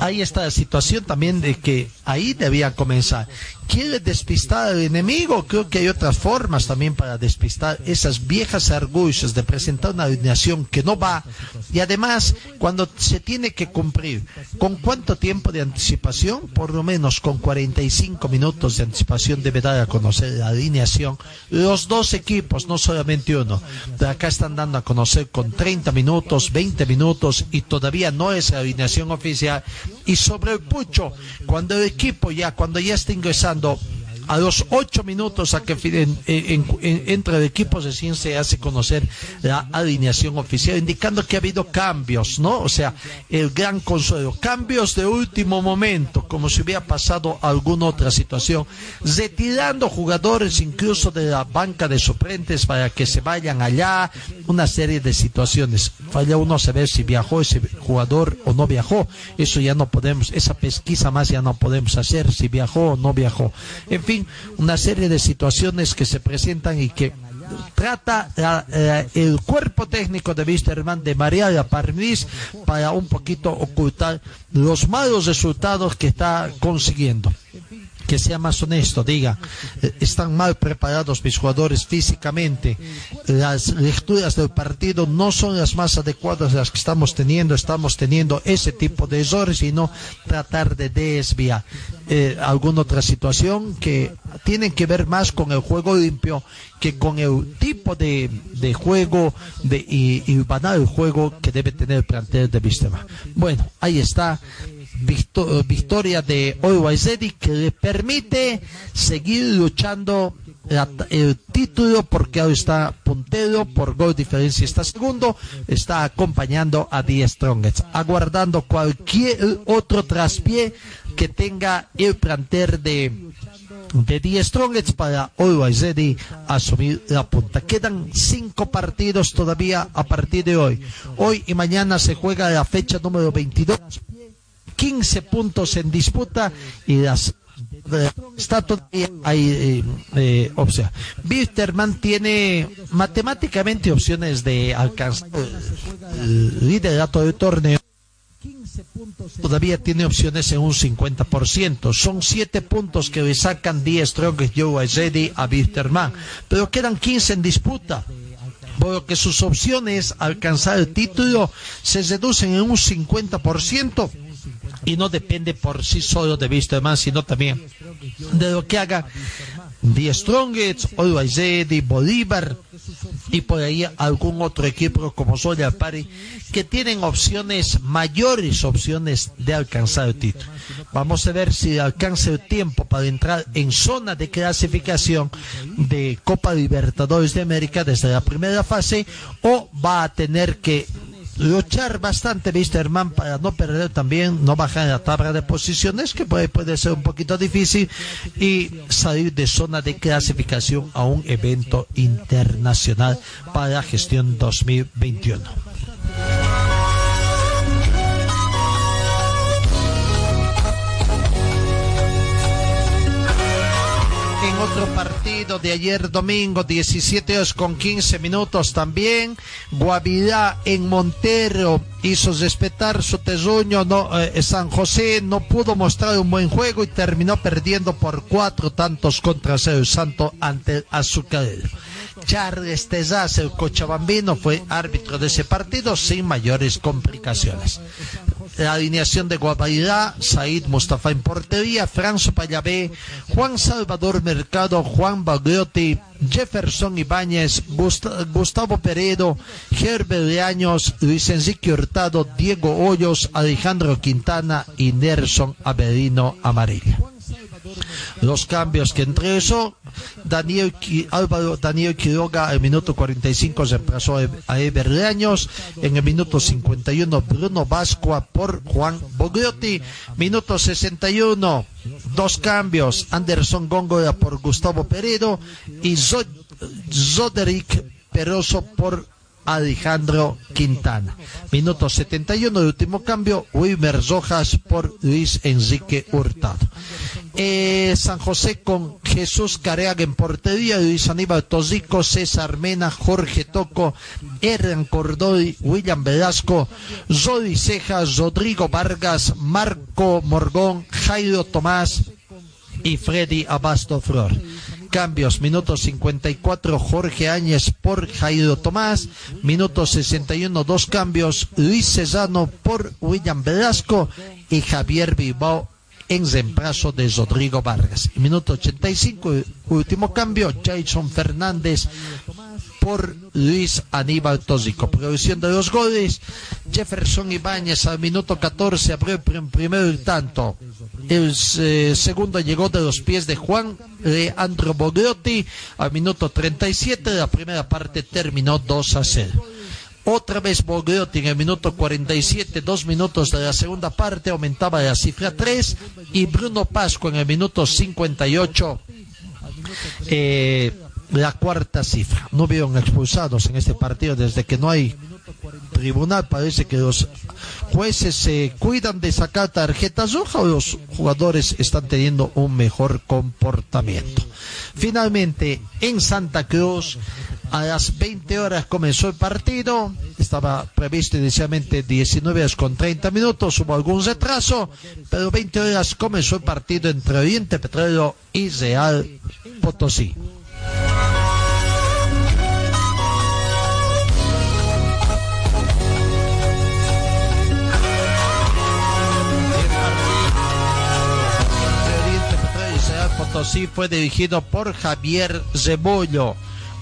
ahí está la situación también de que ahí debía comenzar. ¿Quiere despistar al enemigo? Creo que hay otras formas también para despistar esas viejas argucias de presentar una alineación que no va. Y además, cuando se tiene que cumplir, ¿con cuánto tiempo de anticipación? Por lo menos con 45 minutos de anticipación debe dar a conocer la alineación. Los dos equipos, no solamente uno. De acá están dando a conocer con 30 minutos, 20 minutos y todavía no es la alineación oficial. Y sobre el pucho, cuando el equipo ya, cuando ya está ingresando cuando a los ocho minutos a que entre el equipo recién se hace conocer la alineación oficial, indicando que ha habido cambios, ¿no? O sea, el gran consuelo, cambios de último momento, como si hubiera pasado alguna otra situación, retirando jugadores incluso de la banca de suplentes para que se vayan allá, una serie de situaciones. Falla uno saber si viajó ese jugador o no viajó, eso ya no podemos, esa pesquisa más ya no podemos hacer, si viajó o no viajó. En fin, una serie de situaciones que se presentan y que trata la- eh, el cuerpo técnico de Wisterman de María la Parnis para un poquito ocultar los malos resultados que está consiguiendo. Que sea más honesto, diga, eh, están mal preparados mis jugadores físicamente, las lecturas del partido no son las más adecuadas las que estamos teniendo, estamos teniendo ese tipo de errores y no tratar de desviar. Eh, alguna otra situación que tienen que ver más con el juego limpio que con el tipo de, juego de, y, y banal juego que debe tener el plantel de Vistema. Bueno, ahí está victo- victoria de Oiwaizedi que le permite seguir luchando la- el título porque ahora está puntero por gol diferencia está segundo está acompañando a Die Strongest aguardando cualquier otro traspié que tenga el plantel de de Die Strongest para Always asumir la punta. Quedan cinco partidos todavía a partir de hoy. Hoy y mañana se juega la fecha número 22. 15 puntos en disputa y las eh, está todavía hay eh, eh, opción. Bitterman tiene matemáticamente opciones de alcanzar el liderato del torneo todavía tiene opciones en un 50%. Son 7 puntos que le sacan 10 Strongest Joe Ready a Bitterman, pero quedan 15 en disputa. Por lo que sus opciones alcanzar el título se reducen en un 50% y no depende por sí solo de Bitterman, sino también de lo que haga The Strongest, Always Bolívar y por ahí algún otro equipo como Soya Pari que tienen opciones, mayores opciones de alcanzar el título. Vamos a ver si alcanza el tiempo para entrar en zona de clasificación de Copa Libertadores de América desde la primera fase o va a tener que luchar bastante Wisterman para no perder también, no bajar en la tabla de posiciones, que puede, puede ser un poquito difícil, y salir de zona de clasificación a un evento internacional para la gestión 2021. En otro partido de ayer domingo, 17 horas con 15 minutos también, Guavirá en Montero hizo respetar su terruño, no, eh, San José no pudo mostrar un buen juego y terminó perdiendo por cuatro tantos contra cero Santo ante el Azucarero. Charles Tezaz, el cochabambino, fue árbitro de ese partido sin mayores complicaciones. La alineación de Guavirá, Said Mustafa en portería, Franzo Payabé, Juan Salvador Mercado, Juan Bagliotti, Jefferson Ibáñez, Gust- Gustavo Peredo, Herbert Leaños, Luis Enrique Hurtado, Diego Hoyos, Alejandro Quintana y Nelson Averino Amarilla. Los cambios que entre eso, Daniel, Álvaro Daniel Quiroga en minuto 45 reemplazó a E- a Eber Leaños, en el minuto 51 Bruno Vascua por Juan Bogliotti, minuto 61 dos cambios, Anderson Góngora por Gustavo Peredo y Zo- Zoderick Peroso por Alejandro Quintana. Minuto 71, el último cambio, Wilmer Rojas por Luis Enrique Hurtado. Eh, San José con Jesús Careaga en portería, Luis Aníbal Tosico, César Mena, Jorge Toco, Erran Cordoy, William Velasco, Zodi Cejas, Rodrigo Vargas, Marco Morgón, Jairo Tomás y Freddy Abasto Flor. Cambios, minuto 54, Jorge Áñez por Jairo Tomás. Minuto 61, dos cambios, Luis Cesano por William Velasco y Javier Bilbao en reemplazo de Rodrigo Vargas. Y minuto 85, último cambio, Jason Fernández por Luis Aníbal Tósico. Producción de los goles, Jefferson Ibáñez al minuto 14 abrió el prim- primero el tanto. El eh, segundo llegó de los pies de Juan Leandro Bogliotti al minuto 37. La primera parte terminó 2 a 0. Otra vez Bogliotti en el minuto 47, dos minutos de la segunda parte, aumentaba la cifra 3. Y Bruno Pasco en el minuto 58 eh, la cuarta cifra. No hubieron expulsados en este partido desde que no hay tribunal. Parece que los jueces se cuidan de sacar tarjetas rojas o los jugadores están teniendo un mejor comportamiento. Finalmente, en Santa Cruz, A las 20 horas comenzó el partido. Estaba previsto inicialmente 19 horas con 30 minutos. Hubo algún retraso. Pero 20 horas comenzó el partido entre Oriente Petróleo y Real Potosí. Potosí fue dirigido por Javier Zebollo.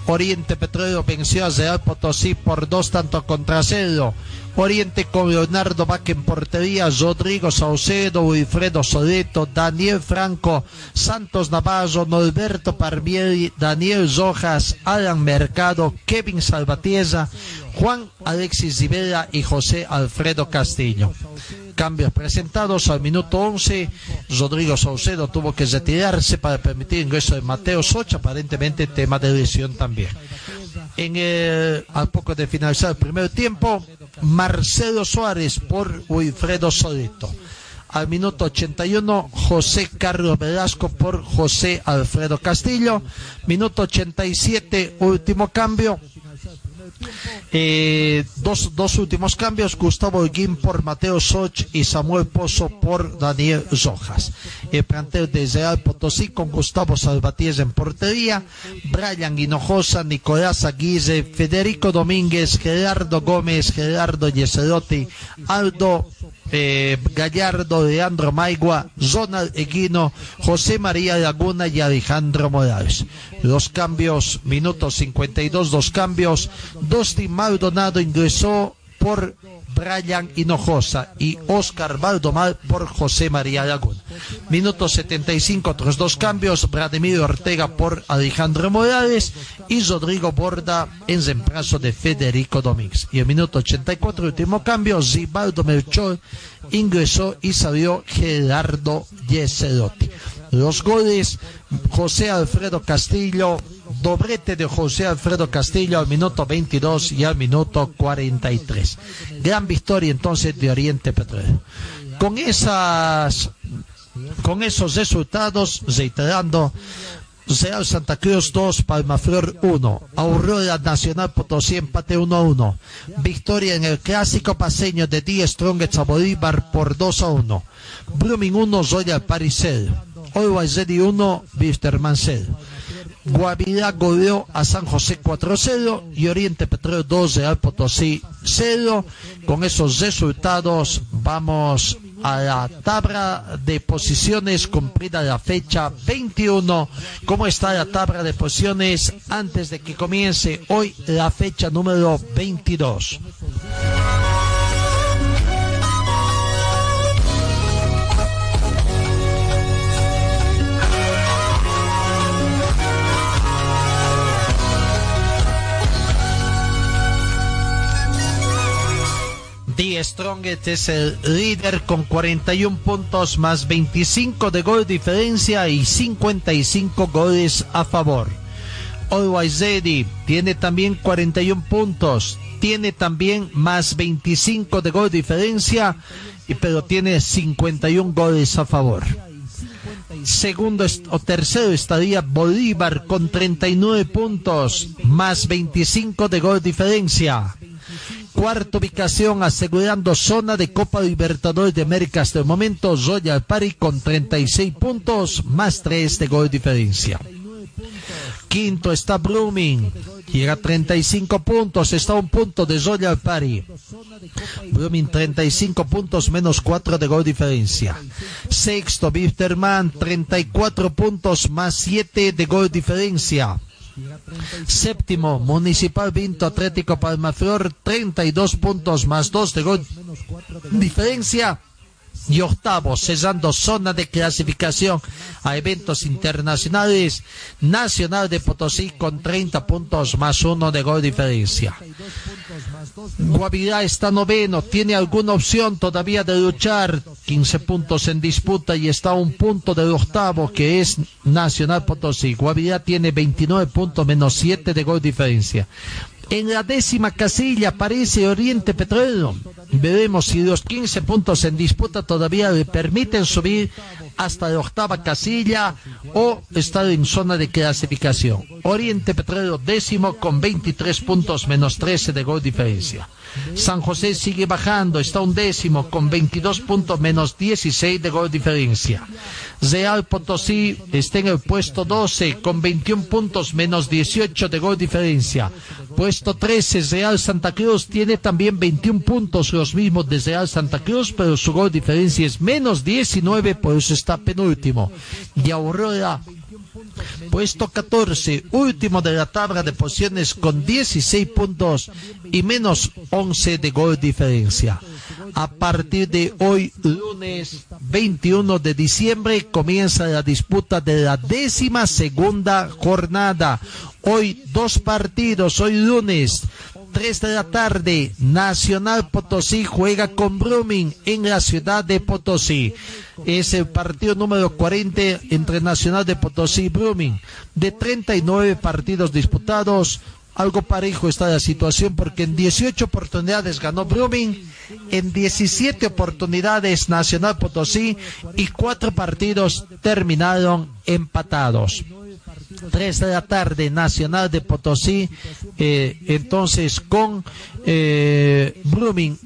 Oriente Petróleo venció a Real Potosí por dos tantos contra cero. Oriente con Leonardo Vaca en portería, Rodrigo Saucedo, Wilfredo Soleto, Daniel Franco, Santos Navarro, Norberto Parmieri, Daniel Rojas, Alan Mercado, Kevin Salvatierra, Juan Alexis Rivera y José Alfredo Castillo. Cambios presentados al minuto 11. Rodrigo Saucedo tuvo que retirarse para permitir ingreso de Mateo Socha, aparentemente tema de lesión también. En el, al poco de finalizar el primer tiempo, Marcelo Suárez por Wilfredo Soleto. Al minuto 81, José Carlos Velasco por José Alfredo Castillo. Minuto 87, último cambio. Eh, dos, dos últimos cambios, Gustavo Holguín por Mateo Soch y Samuel Pozo por Daniel Rojas. El plantel de Real Potosí con Gustavo Salvatierra en portería, Brian Hinojosa, Nicolás Aguirre, Federico Domínguez, Gerardo Gómez, Gerardo Yeserotti, Aldo eh, Gallardo, Leandro Maigua, Ronald Eguino, José María Laguna y Alejandro Morales. Los cambios, minuto 52, dos cambios. Dustin Maldonado ingresó por Brian Hinojosa y Oscar Valdomar por José María Laguna. Minuto 75, otros dos cambios. Vladimir Ortega por Alejandro Morales y Rodrigo Borda en reemplazo de Federico Domínguez. Y el minuto 84, último cambio, Zibaldo Melchor ingresó y salió Gerardo Yeserotti. Los goles, José Alfredo Castillo, doblete de José Alfredo Castillo al minuto 22 y al minuto 43. Gran victoria entonces de Oriente Petróleo. Con esas, con esos resultados, reiterando, Real Santa Cruz 2, Palmaflor 1, Aurora Nacional Potosí empate 1 a 1, victoria en el clásico paseño de Die Strongest a Bolívar por 2 a 1, Blooming 1, Royal Paris 0, Always Ready 1, Wisterman 0. Guavirá goleó a San José 4-0 y Oriente Petróleo 2, Real Potosí 0. Con esos resultados vamos a la tabla de posiciones cumplida la fecha 21. ¿Cómo está la tabla de posiciones antes de que comience hoy la fecha número 22? The Strongest es el líder con 41 puntos más 25 de gol diferencia y 55 goles a favor. Always Ready tiene también 41 puntos, tiene también más 25 de gol diferencia, pero tiene 51 goles a favor. Segundo o tercero estaría Bolívar con 39 puntos, más 25 de gol diferencia cuarta ubicación asegurando zona de Copa Libertadores de América hasta el momento Royal Pari con 36 puntos más 3 de gol diferencia. Quinto está Blooming, llega a 35 puntos, está un punto de Royal Pari. Blooming 35 puntos menos 4 de gol diferencia. Sexto Bisterman 34 puntos más 7 de gol diferencia. Séptimo, Municipal Vinto Atlético Palmaflor, 32 puntos más 2 de gol. Diferencia. Y octavo, cesando zona de clasificación a eventos internacionales, Nacional de Potosí con 30 puntos más 1 de gol diferencia. Guavirá está noveno, tiene alguna opción todavía de luchar, 15 puntos en disputa y está a un punto del octavo que es Nacional Potosí. Guavirá tiene 29 puntos menos 7 de gol diferencia. En la décima casilla aparece Oriente Petrolero. Veremos si los 15 puntos en disputa todavía le permiten subir hasta la octava casilla o estar en zona de clasificación. Oriente Petrolero décimo con 23 puntos menos 13 de gol diferencia. San José sigue bajando, está un décimo con 22 puntos menos 16 de gol diferencia. Real Potosí está en el puesto 12 con 21 puntos menos 18 de gol diferencia. Puesto 13, Real Santa Cruz tiene también 21 puntos, los mismos de Real Santa Cruz, pero su gol diferencia es menos 19, por eso está penúltimo. Y Aurora Puesto 14, último de la tabla de posiciones con 16 puntos y menos 11 de gol diferencia. A partir de hoy, lunes 21 de diciembre, comienza la disputa de la décima segunda jornada. Hoy dos partidos, hoy lunes 3 de la tarde, Nacional Potosí juega con Brumming en la ciudad de Potosí. Es el partido número 40 entre Nacional de Potosí y Brumming. De 39 partidos disputados, algo parejo está la situación porque en 18 oportunidades ganó Brumming, en 17 oportunidades Nacional Potosí y cuatro partidos terminaron empatados. 3 de la tarde, Nacional de Potosí, eh, entonces con eh,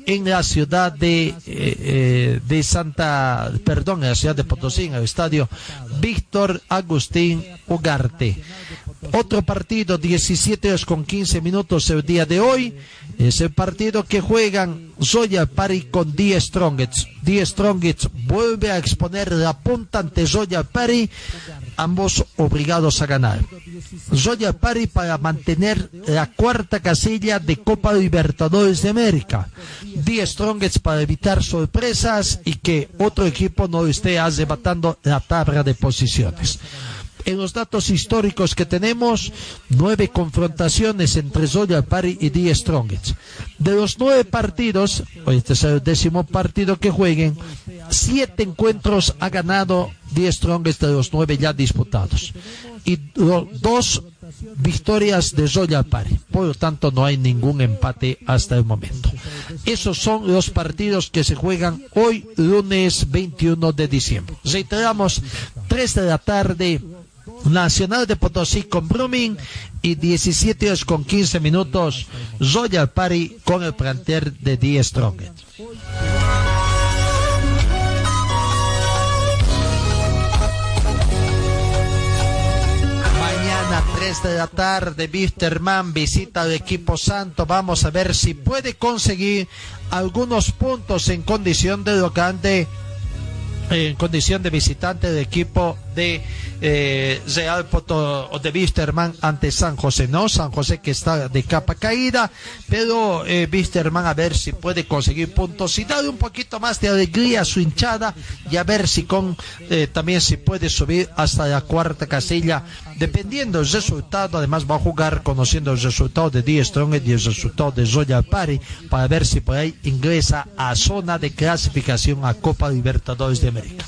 en la ciudad de, eh, eh, de Santa, perdón, en la ciudad de Potosí, en el estadio Víctor Agustín Ugarte. Otro partido, 17 horas con 15 minutos el día de hoy. Es el partido que juegan Zoya Pari con Die Strongets. Die Strongets vuelve a exponer la punta ante Zoya Pari, ambos obligados a ganar. Zoya Pari para mantener la cuarta casilla de Copa Libertadores de América. Die Strongets para evitar sorpresas y que otro equipo no esté arrebatando la tabla de posiciones en los datos históricos que tenemos, nueve confrontaciones entre Zoya Pari y Die Strongets. De los nueve partidos, hoy este es el décimo partido que jueguen, siete encuentros ha ganado Die Strongets de los nueve ya disputados. Y dos victorias de Zoya Pari. Por lo tanto, no hay ningún empate hasta el momento. Esos son los partidos que se juegan hoy, lunes 21 de diciembre. Reiteramos, 3 de la tarde, Nacional de Potosí con Blooming y 17 horas con 15 minutos Royal Party con el planter de Die Strongest. Mañana 3 de la tarde Wisterman visita al equipo santo. Vamos a ver si puede conseguir algunos puntos en condición de locante en condición de visitante del equipo de eh, Real Poto o de Wisterman ante San José, ¿no? San José que está de capa caída, pero eh, Wisterman a ver si puede conseguir puntos y darle un poquito más de alegría a su hinchada y a ver si con eh, también si puede subir hasta la cuarta casilla, dependiendo del resultado, además va a jugar conociendo el resultado de Die Strong y el resultado de Royal Party para ver si por ahí ingresa a zona de clasificación a Copa Libertadores de América.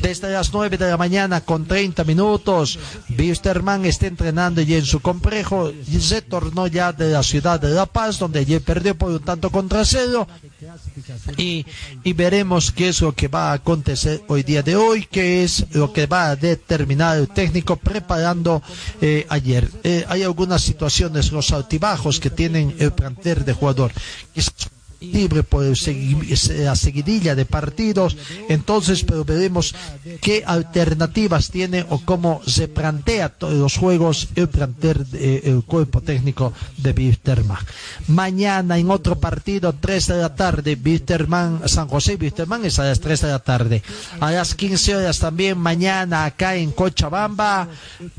Desde las 9 de la mañana con 30 minutos, Wisterman está entrenando y en su complejo se tornó ya de la ciudad de La Paz, donde ayer perdió por un tanto contra cero. Y, y veremos qué es lo que va a acontecer hoy día de hoy, qué es lo que va a determinar el técnico preparando eh, ayer. Eh, hay algunas situaciones, los altibajos que tienen el plantel de jugador. Libre por la seguidilla de partidos, entonces pero veremos qué alternativas tiene o cómo se plantea los juegos el plantel el cuerpo técnico de Wisterman. Mañana en otro partido, 3 de la tarde, Wisterman, San José Wisterman es a las 3 de la tarde. A las 15 horas también mañana acá en Cochabamba,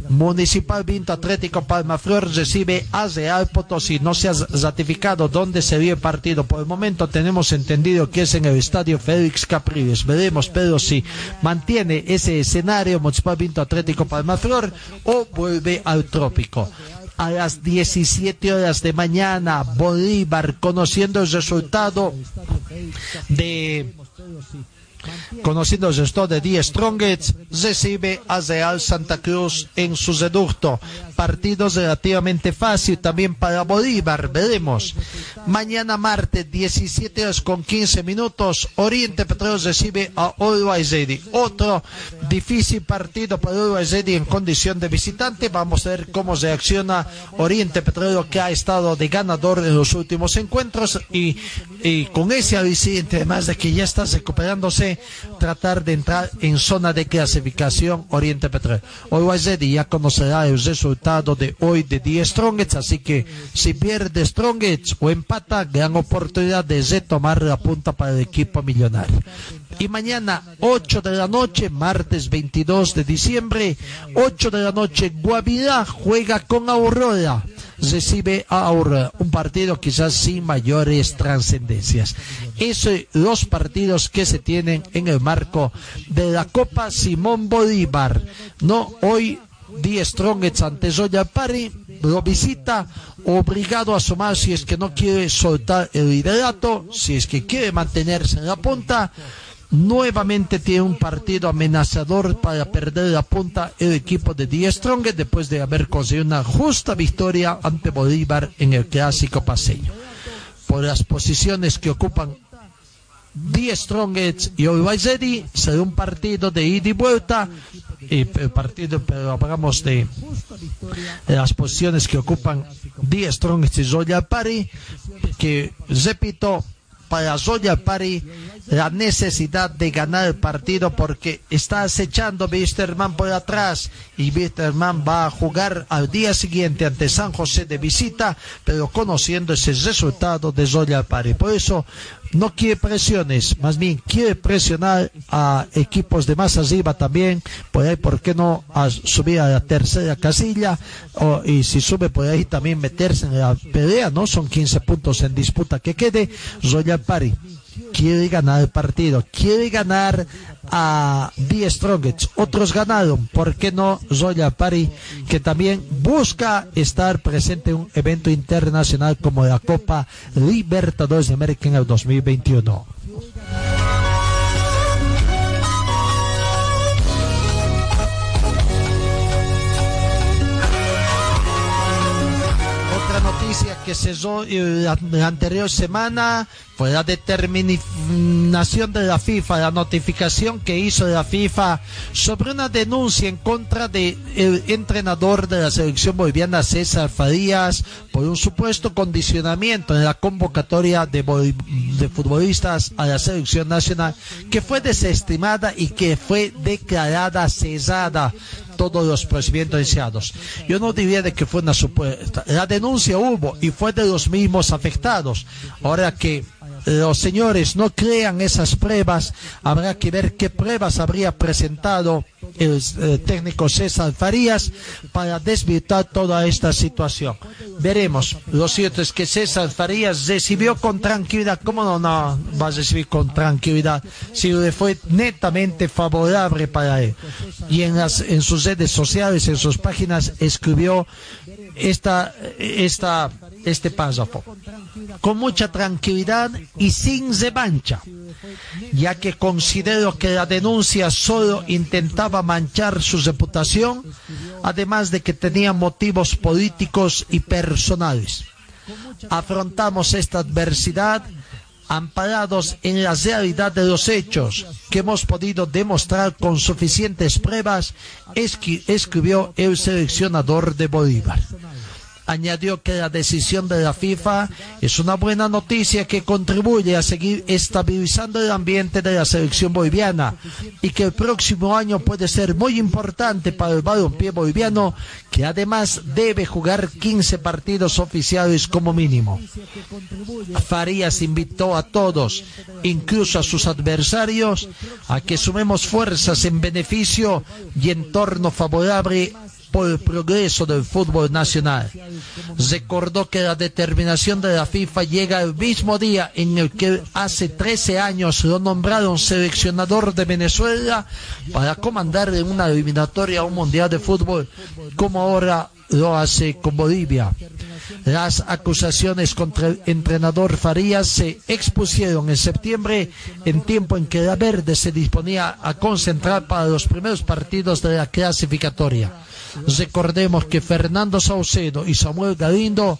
Municipal Vinto Atlético Palmaflor recibe a Real Potosí. No se ha ratificado dónde se vio el partido por momento tenemos entendido que es en el estadio Félix Capriles. Veremos, Pedro, si mantiene ese escenario Municipal Vinto Atlético Palmaflor o vuelve al trópico. A las 17 horas de mañana, Bolívar, conociendo el resultado de conociendo el gestor de Die Strongets, recibe a Real Santa Cruz en su reducto. Partidos relativamente fácil también para Bolívar, veremos. Mañana martes, 17 horas con 15 minutos, Oriente Petróleo recibe a Uruguay Ready. Otro difícil partido para Uruguay Ready en condición de visitante. Vamos a ver cómo reacciona Oriente Petróleo que ha estado de ganador en los últimos encuentros y, y con ese aliciente, además de que ya está recuperándose, tratar de entrar en zona de clasificación Oriente Petróleo. Uruguay Ready ya conocerá el resultado de hoy de 10 Strongets, así que si pierde Strongets o empata, gran oportunidad de retomar la punta para el equipo millonario. Y mañana, 8 de la noche, martes 22 de diciembre, 8 de la noche, Guavirá juega con Aurora. Recibe a Aurora, un partido quizás sin mayores trascendencias. Esos los partidos que se tienen en el marco de la Copa Simón Bolívar. No, hoy Die Strongets ante Zoya Pari lo visita obligado a sumar si es que no quiere soltar el liderato, si es que quiere mantenerse en la punta. Nuevamente tiene un partido amenazador para perder la punta el equipo de Die Strongets después de haber conseguido una justa victoria ante Bolívar en el clásico paseño. Por las posiciones que ocupan Die Strongets y Uruguay Ready será un partido de ida y vuelta y el partido pero hablamos de, de las posiciones que ocupan Die Strongets y Zoya Pari que repito para Zoya Pari la necesidad de ganar el partido porque está acechando Wisterman por atrás y Wisterman va a jugar al día siguiente ante San José de visita, pero conociendo ese resultado de Zoya Pari. Por eso no quiere presiones, más bien quiere presionar a equipos de más arriba también, por ahí, ¿por qué no a subir a la tercera casilla? O, y si sube por ahí también meterse en la pelea, ¿no? Son 15 puntos en disputa que quede. Zoya Pari quiere ganar el partido, quiere ganar a Die Strongets. Otros ganaron, ¿por qué no Zoya Pari, que también busca estar presente en un evento internacional como la Copa Libertadores de América en el 2021? Que cesó eh, la, anterior semana fue la determinación de la FIFA, la notificación que hizo la FIFA sobre una denuncia en contra del entrenador de la selección boliviana César Farías por un supuesto condicionamiento en la convocatoria de, de futbolistas a la selección nacional que fue desestimada y que fue declarada cesada todos los procedimientos iniciados. Yo no diría de que fue una supuesta. La denuncia hubo y fue de los mismos afectados. Ahora que los señores no crean esas pruebas, habrá que ver qué pruebas habría presentado el eh, técnico César Farías para desvirtuar toda esta situación. Veremos. Lo cierto es que César Farías recibió con tranquilidad. ¿Cómo no, no va a recibir con tranquilidad? Si le fue netamente favorable para él. Y en, las, en sus redes sociales, en sus páginas, escribió esta, esta, este párrafo. Con mucha tranquilidad y sin revancha, ya que considero que la denuncia solo intentaba manchar su reputación, además de que tenía motivos políticos y personales. Afrontamos esta adversidad amparados en la realidad de los hechos que hemos podido demostrar con suficientes pruebas, escribió el seleccionador de Bolívar. Añadió que la decisión de la FIFA es una buena noticia que contribuye a seguir estabilizando el ambiente de la selección boliviana y que el próximo año puede ser muy importante para el balompié boliviano, que además debe jugar 15 partidos oficiales como mínimo. Farías invitó a todos, incluso a sus adversarios, a que sumemos fuerzas en beneficio y entorno favorable por el progreso del fútbol nacional. Recordó que la determinación de la FIFA llega el mismo día en el que hace 13 años lo nombraron seleccionador de Venezuela para comandar en una eliminatoria a un mundial de fútbol como ahora lo hace con Bolivia. Las acusaciones contra el entrenador Farías se expusieron en septiembre, en tiempo en que la Verde se disponía a concentrar para los primeros partidos de la clasificatoria. Recordemos que Fernando Saucedo y Samuel Galindo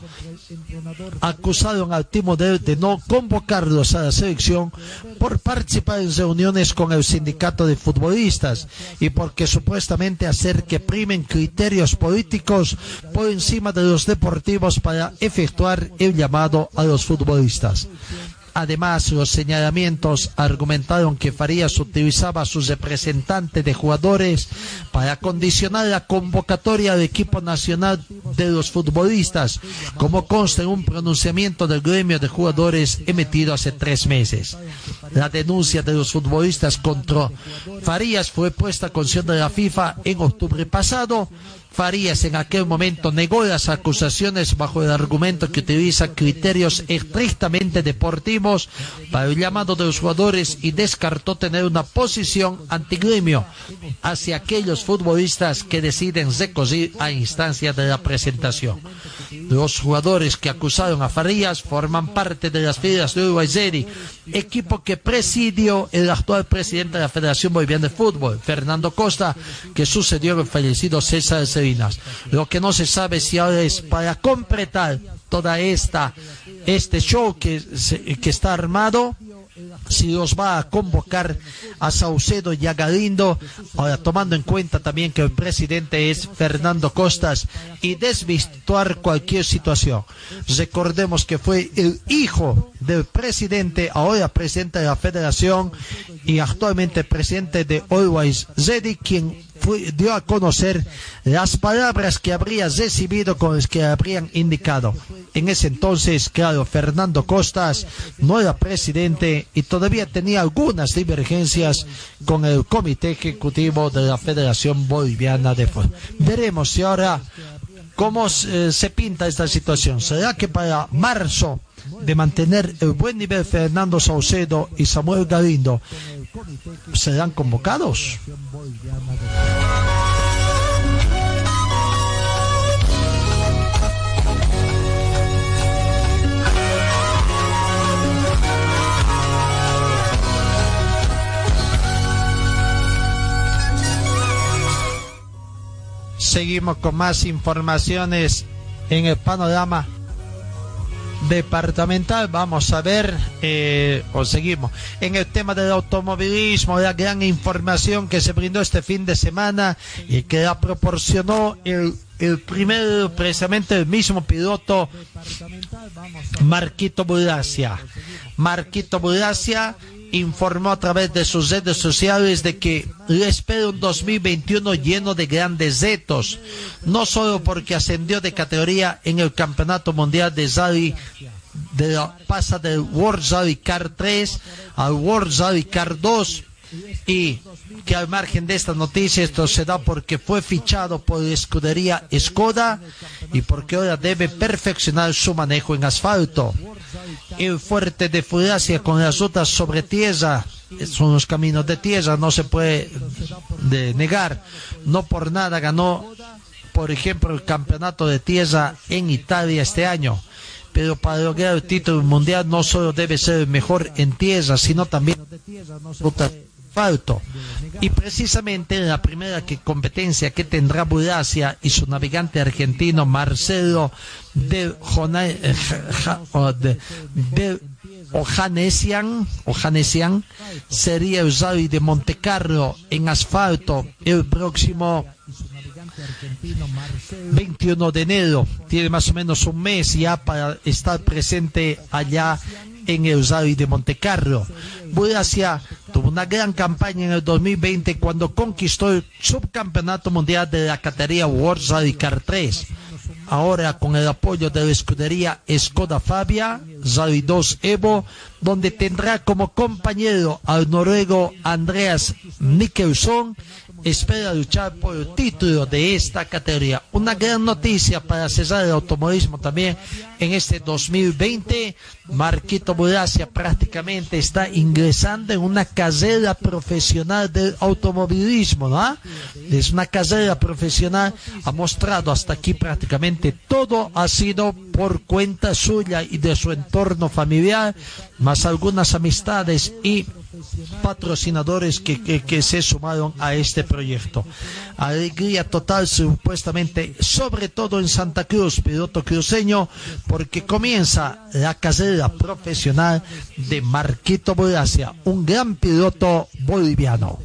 acusaron al Timo de, de no convocarlos a la selección por participar en reuniones con el sindicato de futbolistas y porque supuestamente hacer que primen criterios políticos por encima de los deportivos para efectuar el llamado a los futbolistas. Además, los señalamientos argumentaron que Farías utilizaba a su representante de jugadores para condicionar la convocatoria del equipo nacional de los futbolistas, como consta en un pronunciamiento del gremio de jugadores emitido hace tres meses. La denuncia de los futbolistas contra Farías fue puesta a concesión de la FIFA en octubre pasado Farías en aquel momento negó las acusaciones bajo el argumento que utiliza criterios estrictamente deportivos para el llamado de los jugadores y descartó tener una posición antigremio hacia aquellos futbolistas que deciden recosir a instancia de la presentación. Los jugadores que acusaron a Farías forman parte de las filas de Uruguay equipo que presidió el actual presidente de la Federación Boliviana de Fútbol, Fernando Costa, que sucedió al fallecido César Lo que no se sabe si ahora es para completar toda esta este show que, que está armado si los va a convocar a Saucedo y a Galindo, ahora tomando en cuenta también que el presidente es Fernando Costas, y desvirtuar cualquier situación. Recordemos que fue el hijo del presidente, ahora presidente de la federación y actualmente presidente de Always Ready, quien dio a conocer las palabras que habría recibido con las que habrían indicado. En ese entonces, claro, Fernando Costas no era presidente y todavía tenía algunas divergencias con el comité ejecutivo de la Federación Boliviana de Fútbol. Veremos si ahora cómo eh, se pinta esta situación. ¿Será que para marzo de mantener el buen nivel Fernando Saucedo y Samuel Galindo serán convocados? Seguimos con más informaciones en el panorama departamental. Vamos a ver, eh, o seguimos, en el tema del automovilismo, la gran información que se brindó este fin de semana y que la proporcionó el, el primero, precisamente el mismo piloto, Marquito Bulacia. Marquito Bulacia informó a través de sus redes sociales de que le espera un 2021 lleno de grandes retos, no solo porque ascendió de categoría en el Campeonato Mundial de Rally de la, pasa del World Rally Car 3 al World Rally Car 2 y que al margen de esta noticia esto se da porque fue fichado por escudería Skoda y porque ahora debe perfeccionar su manejo en asfalto. El fuerte de Furacia con las rutas sobre tierra son los caminos de tierra, no se puede negar. No por nada ganó, por ejemplo, el campeonato de tierra en Italia este año pero para lograr el título mundial no solo debe ser el mejor en tierra, sino también asfalto. Y precisamente la primera competencia que tendrá Bulacia y su navegante argentino Marcelo de, Ojanesian, Ojanesian sería el rally de Montecarlo en asfalto el próximo 21 de enero. Tiene más o menos un mes ya para estar presente allá en Rally de Montecarlo. Bulacia tuvo una gran campaña en el 2020 cuando conquistó el subcampeonato mundial de la categoría World Rally Car 3. Ahora con el apoyo de la escudería Skoda Fabia, Rally 2 Evo, donde tendrá como compañero al noruego Andreas Nicholson espera luchar por el título de esta categoría. Una gran noticia para César el automovilismo también en este 2020. Marquito Buracia prácticamente está ingresando en una carrera profesional del automovilismo, ¿no? Es una carrera profesional, ha mostrado hasta aquí prácticamente todo ha sido por cuenta suya y de su entorno familiar, más algunas amistades y patrocinadores que, se sumaron a este proyecto. Alegría total, supuestamente, sobre todo en Santa Cruz, piloto cruceño, porque comienza la carrera profesional de Marquito Boracia, un gran piloto boliviano.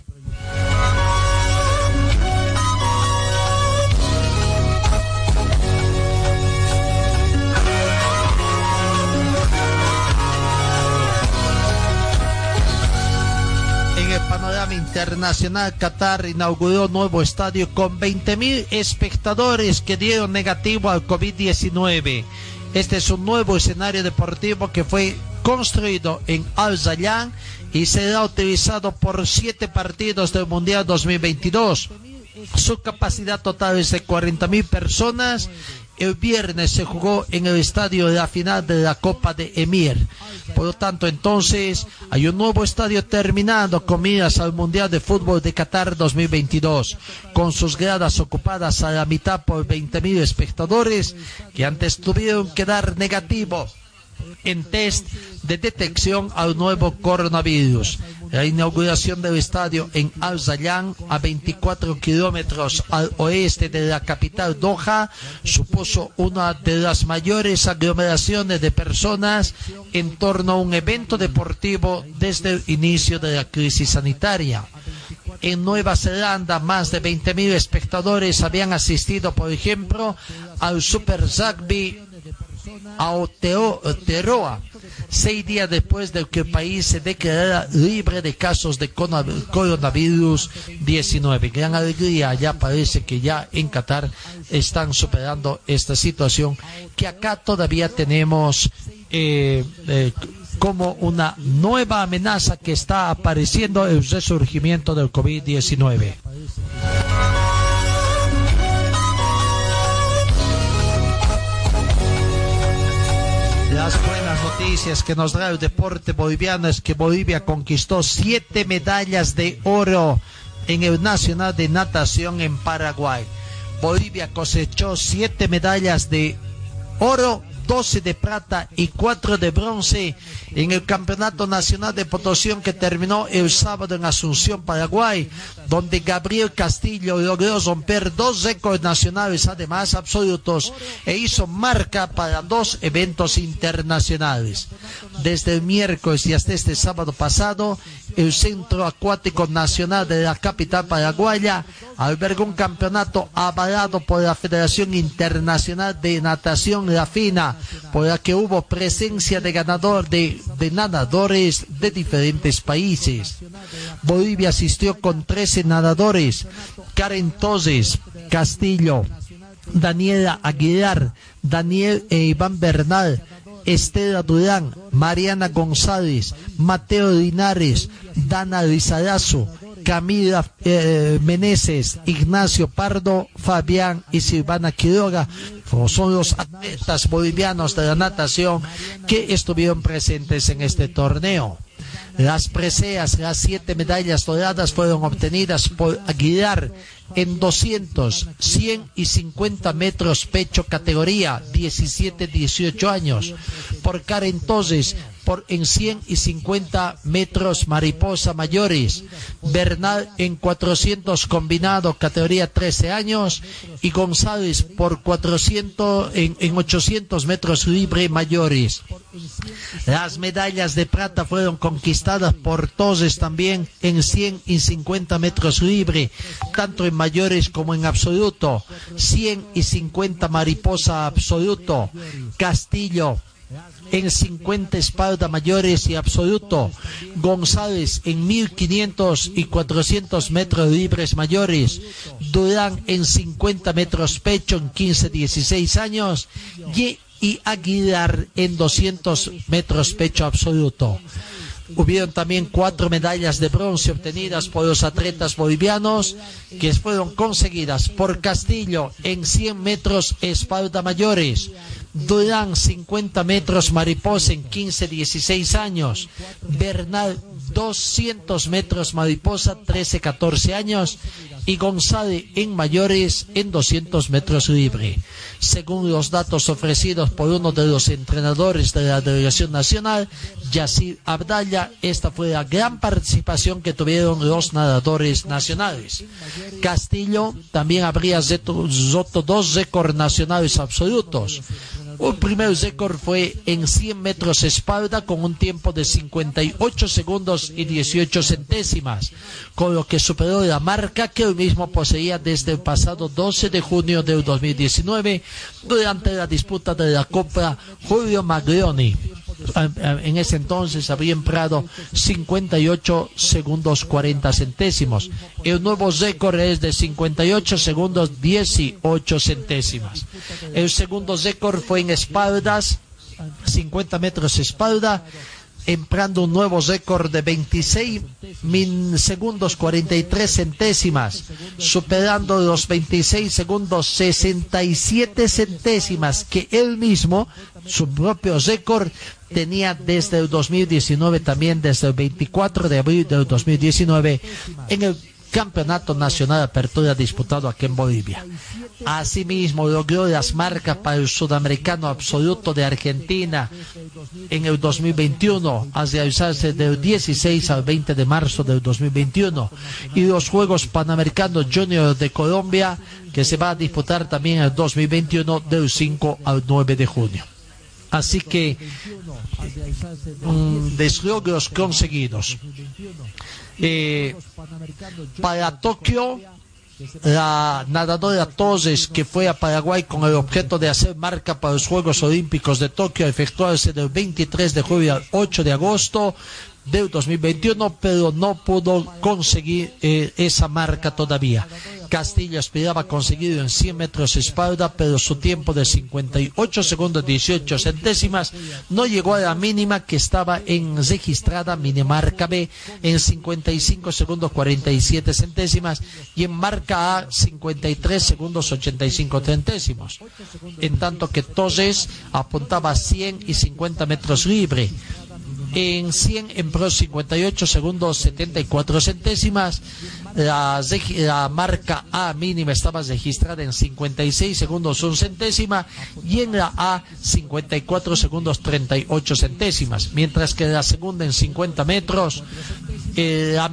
El panorama internacional, Qatar inauguró nuevo estadio con 20.000 espectadores que dieron negativo al COVID-19. Este es un nuevo escenario deportivo que fue construido en Al Zayyan y será utilizado por siete partidos del Mundial 2022. Su capacidad total es de 40.000 personas el viernes se jugó en el estadio de la final de la Copa de Emir. Por lo tanto, entonces hay un nuevo estadio terminando con miras al Mundial de Fútbol de Qatar 2022, con sus gradas ocupadas a la mitad por 20.000 espectadores que antes tuvieron que dar negativo en test de detección al nuevo coronavirus. La inauguración del estadio en Al Zayyan, a 24 kilómetros al oeste de la capital Doha, supuso una de las mayores aglomeraciones de personas en torno a un evento deportivo desde el inicio de la crisis sanitaria. En Nueva Zelanda, más de 20.000 espectadores habían asistido, por ejemplo, al Super Rugby Aotearoa, seis días después de que el país se declarara libre de casos de coronavirus 19. Gran alegría, ya parece que ya en Qatar están superando esta situación que acá todavía tenemos eh, eh, como una nueva amenaza que está apareciendo el resurgimiento del COVID-19. Las buenas noticias que nos da el deporte boliviano es que Bolivia conquistó siete medallas de oro en el Nacional de Natación en Paraguay. Bolivia cosechó siete medallas de oro 12 de plata y 4 de bronce en el Campeonato Nacional de Potosí que terminó el sábado en Asunción, Paraguay, donde Gabriel Castillo logró romper dos récords nacionales, además absolutos, e hizo marca para dos eventos internacionales. Desde el miércoles y hasta este sábado pasado, el Centro Acuático Nacional de la capital paraguaya albergó un campeonato avalado por la Federación Internacional de Natación La Fina, por la que hubo presencia de ganador de, de nadadores de diferentes países. Bolivia asistió con 13 nadadores, Karen Toses, Castillo, Daniela Aguilar, Daniel e Iván Bernal, Estela Durán, Mariana González, Mateo Linares, Dana Lizarazo, Camila eh, Meneses, Ignacio Pardo, Fabián y Silvana Quiroga son los atletas bolivianos de la natación que estuvieron presentes en este torneo. Las preseas, las siete medallas doradas fueron obtenidas por Aguilar en 200, 100 y 50 metros pecho categoría 17-18 años. Por Karen Toses por en 100 y 50 metros mariposa mayores. Bernal en 400 combinado categoría 13 años y González por 400 en, en 800 metros libre mayores. Las medallas de plata fueron conquistadas por Toses también en 100 y 50 metros libre, tanto mayores como en absoluto. 100 y 50 mariposa absoluto. Castillo en 50 espalda mayores y absoluto. González en 1500 y 400 metros libres mayores. Durán en 50 metros pecho en 15-16 años. Y, y Aguilar en 200 metros pecho absoluto. Hubieron también cuatro medallas de bronce obtenidas por los atletas bolivianos que fueron conseguidas por Castillo en 100 metros espalda mayores, Durán 50 metros mariposa en 15-16 años, Bernal 200 metros mariposa 13-14 años y González en mayores en 200 metros libre. Según los datos ofrecidos por uno de los entrenadores de la delegación nacional, Yacir Abdalla, esta fue la gran participación que tuvieron los nadadores nacionales. Castillo también habría roto dos récords nacionales absolutos. Un primer récord fue en 100 metros espalda con un tiempo de 58 segundos y 18 centésimas, con lo que superó la marca que él mismo poseía desde el pasado 12 de junio del 2019 durante la disputa de la Copa Julio Maglioni en ese entonces había empleado 58 segundos 40 centésimos. El nuevo récord es de 58 segundos 18 centésimas. El segundo récord fue en espaldas, 50 metros espalda, empleando un nuevo récord de 26 segundos 43 centésimas, superando los 26 segundos 67 centésimas que él mismo, su propio récord, tenía desde el 2019, también desde el 24 de abril del 2019, en el Campeonato Nacional de Apertura disputado aquí en Bolivia. Asimismo, logró las marcas para el Sudamericano Absoluto de Argentina en el 2021, a realizarse del 16 al 20 de marzo del 2021, y los Juegos Panamericanos Junior de Colombia, que se va a disputar también en el 2021 del 5 al 9 de junio. Así que mm, deslogros conseguidos. Eh, para Tokio, la nadadora Torres, que fue a Paraguay con el objeto de hacer marca para los Juegos Olímpicos de Tokio, efectuarse del 23 de julio al 8 de agosto, del 2021, pero no pudo conseguir eh, esa marca todavía. Castillo aspiraba conseguirlo en 100 metros espalda, pero su tiempo de 58 segundos 18 centésimas no llegó a la mínima que estaba en registrada minimarca B en 55 segundos 47 centésimas y en marca A 53 segundos 85 centésimos. En tanto que Torres apuntaba a 100 y 50 metros libre en 100 en pro 58 segundos 74 centésimas. La, la, marca A mínima estaba registrada en 56 segundos 1 centésima y en la A 54 segundos 38 centésimas. Mientras que la segunda en 50 metros, eh, la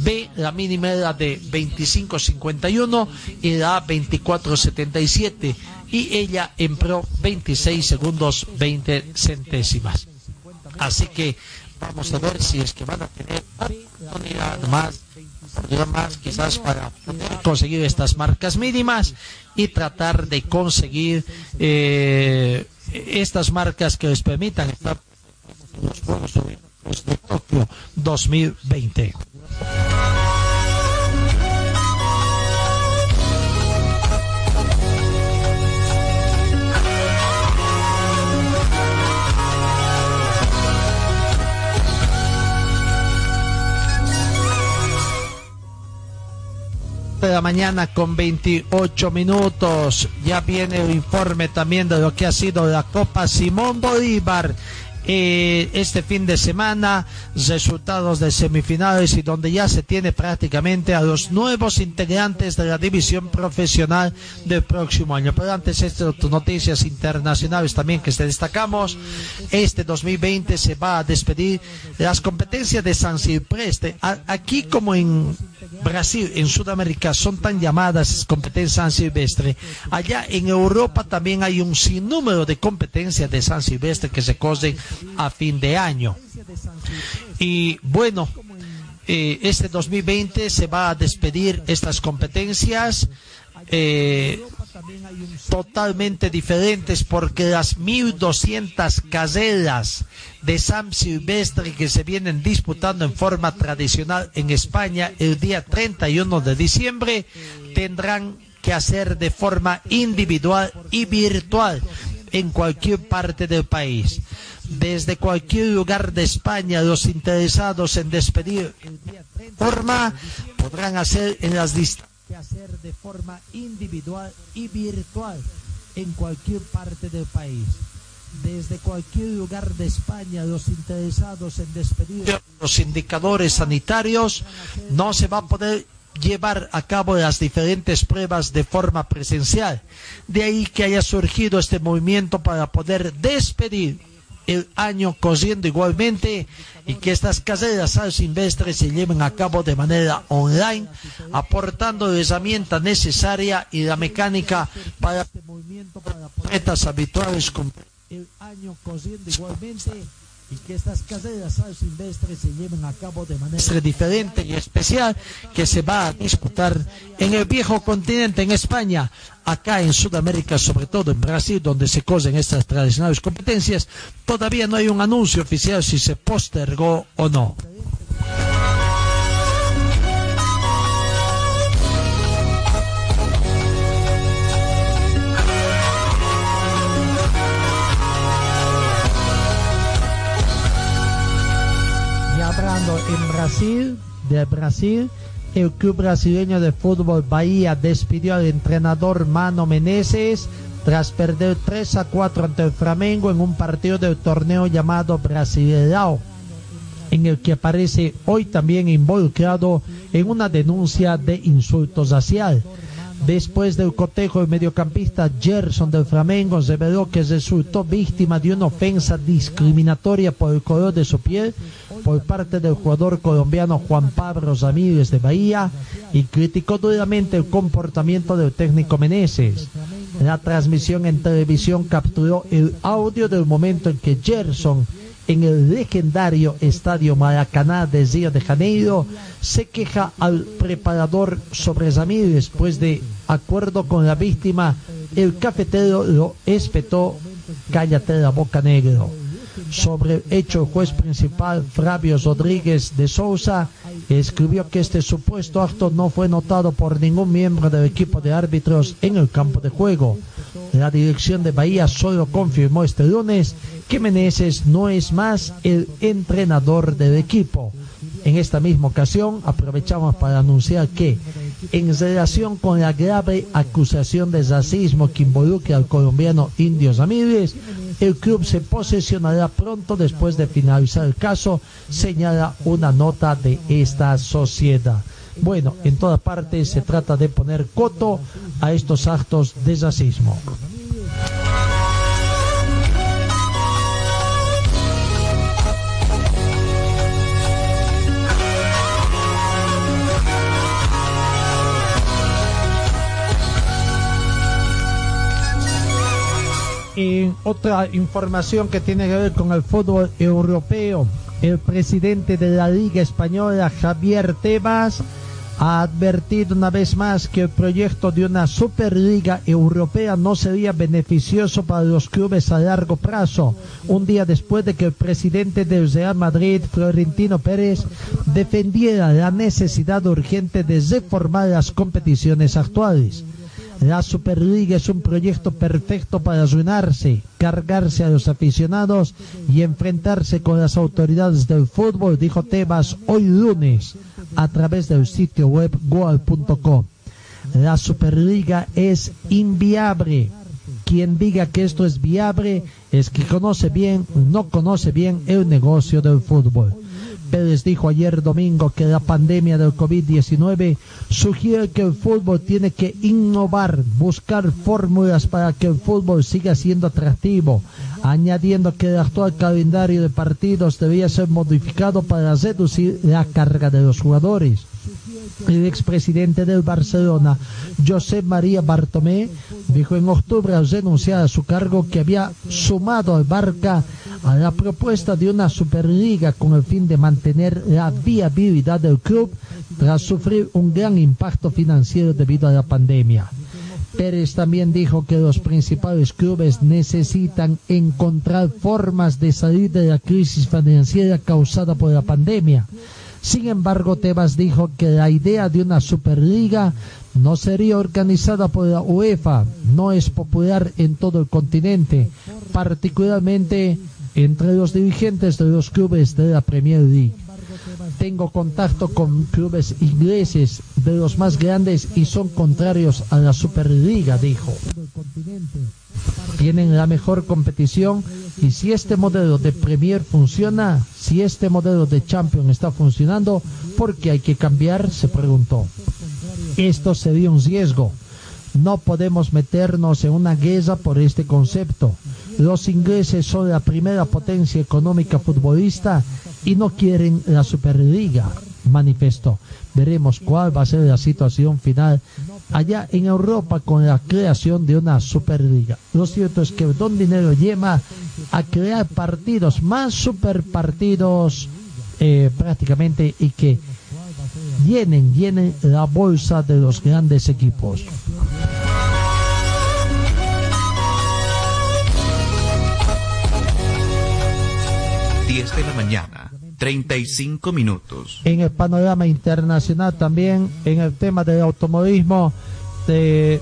B, la mínima era de 25.51 y la A 24.77 y ella en pro 26 segundos 20 centésimas. Así que vamos a ver si es que van a tener oportunidad más, más quizás para conseguir estas marcas mínimas y tratar de conseguir eh, estas marcas que les permitan estar en los Juegos Olímpicos de Tokio 2020. De la mañana con 28 minutos. Ya viene el informe también de lo que ha sido la Copa Simón Bolívar. Eh, este fin de semana, resultados de semifinales y donde ya se tiene prácticamente a los nuevos integrantes de la división profesional del próximo año. Pero antes, estas noticias internacionales también que destacamos. Este 2020 se va a despedir las competencias de San Silvestre. Aquí como en Brasil, en Sudamérica, son tan llamadas competencias San Silvestre. Allá en Europa también hay un sinnúmero de competencias de San Silvestre que se cosen a fin de año. Y bueno, eh, este 2020 se va a despedir estas competencias. Eh, totalmente diferentes porque las 1200 carreras de San Silvestre que se vienen disputando en forma tradicional en España el día 31 de diciembre tendrán que hacer de forma individual y virtual en cualquier parte del país. Desde cualquier lugar de España, los interesados en despedir forma podrán hacer en las hacer de forma individual y virtual en cualquier parte del país. Desde cualquier lugar de España, los interesados en despedir los indicadores sanitarios no se va a poder llevar a cabo las diferentes pruebas de forma presencial. De ahí que haya surgido este movimiento para poder despedir el año corriendo igualmente y que estas carreras al silvestre se lleven a cabo de manera online, aportando la herramienta necesaria y la mecánica para este movimiento para metas habituales con el año corriendo igualmente y que estas carreras al silvestre se lleven a cabo de manera diferente y especial que se va a disputar en el viejo continente, en España, acá en Sudamérica, sobre todo en Brasil, donde se cosen estas tradicionales competencias, todavía no hay un anuncio oficial si se postergó o no. en Brasil, de Brasil, el club brasileño de fútbol Bahía despidió al entrenador Mano Meneses tras perder 3 a 4 ante el Flamengo en un partido del torneo llamado Brasileirao, en el que aparece hoy también involucrado en una denuncia de insulto racial. Después del cotejo, el mediocampista Gerson del Flamengo reveló que resultó víctima de una ofensa discriminatoria por el color de su piel por parte del jugador colombiano Juan Pablo Ramírez de Bahía y criticó duramente el comportamiento del técnico Meneses. La transmisión en televisión capturó el audio del momento en que Gerson en el legendario Estadio Maracaná de Río de Janeiro, se queja al preparador sobre Ramírez, pues de acuerdo con la víctima, el cafetero lo espetó, cállate la boca negro. Sobre hecho, el juez principal, Flavio Rodríguez de Sousa, escribió que este supuesto acto no fue notado por ningún miembro del equipo de árbitros en el campo de juego. La dirección de Bahía solo confirmó este lunes que Meneses no es más el entrenador del equipo. En esta misma ocasión aprovechamos para anunciar que en relación con la grave acusación de racismo que involucra al colombiano Indios Ramírez, el club se posesionará pronto después de finalizar el caso, señala una nota de esta sociedad. Bueno, en toda parte se trata de poner coto a estos actos de racismo. En otra información que tiene que ver con el fútbol europeo, el presidente de la Liga Española, Javier Tebas, ha advertido una vez más que el proyecto de una Superliga Europea no sería beneficioso para los clubes a largo plazo, un día después de que el presidente del Real Madrid, Florentino Pérez, defendiera la necesidad urgente de reformar las competiciones actuales. La Superliga es un proyecto perfecto para arruinarse, cargarse a los aficionados y enfrentarse con las autoridades del fútbol, dijo Tebas hoy lunes a través del sitio web goal.com. La Superliga es inviable. Quien diga que esto es viable es que conoce bien, no conoce bien el negocio del fútbol. Pérez dijo ayer domingo que la pandemia del COVID-19 sugiere que el fútbol tiene que innovar, buscar fórmulas para que el fútbol siga siendo atractivo, añadiendo que el actual calendario de partidos debía ser modificado para reducir la carga de los jugadores el expresidente del Barcelona, José María Bartomé, dijo en octubre al renunciar a su cargo que había sumado al Barca a la propuesta de una Superliga con el fin de mantener la viabilidad del club tras sufrir un gran impacto financiero debido a la pandemia. Pérez también dijo que los principales clubes necesitan encontrar formas de salir de la crisis financiera causada por la pandemia Sin embargo, Tebas dijo que la idea de una Superliga no sería organizada por la UEFA, no es popular en todo el continente, particularmente entre los dirigentes de los clubes de la Premier League. Tengo contacto con clubes ingleses de los más grandes y son contrarios a la Superliga, dijo. Tienen la mejor competición y si este modelo de Premier funciona, si este modelo de Champions está funcionando, ¿por qué hay que cambiar? Se preguntó. Esto sería un riesgo. No podemos meternos en una guerra por este concepto. Los ingleses son la primera potencia económica futbolista y no quieren la Superliga, manifestó. Veremos cuál va a ser la situación final allá en Europa con la creación de una Superliga. Lo cierto es que Don Dinero lleva a crear partidos, más super partidos eh, prácticamente y que llenen, llenen la bolsa de los grandes equipos. 10 de la mañana, 35 minutos. En el panorama internacional también, en el tema del automovilismo, de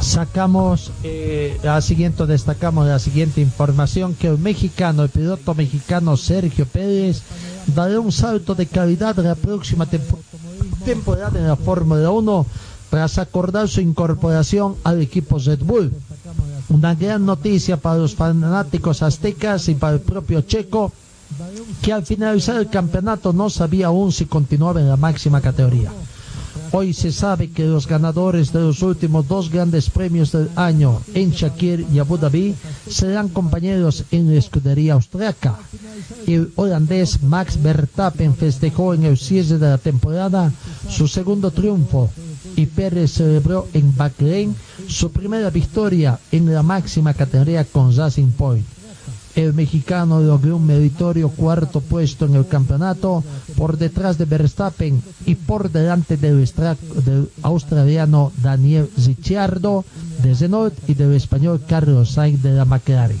sacamos eh, la siguiente, destacamos la siguiente información que el mexicano, el piloto mexicano Sergio Pérez dará un salto de calidad la próxima temporada en la Fórmula 1 tras acordar su incorporación al equipo Red Bull. Una gran noticia para los fanáticos aztecas y para el propio Checo, que al finalizar el campeonato no sabía aún si continuaba en la máxima categoría. Hoy se sabe que los ganadores de los últimos dos grandes premios del año en Shakir y Abu Dhabi serán compañeros en la escudería austriaca. El holandés Max Verstappen festejó en el cierre de la temporada su segundo triunfo y Pérez celebró en Bahrein su primera victoria en la máxima categoría con Racing Point. El mexicano logró un meritorio cuarto puesto en el campeonato por detrás de Verstappen y por delante del, australiano Daniel Ricciardo de Renault y del español Carlos Sainz de la McLaren.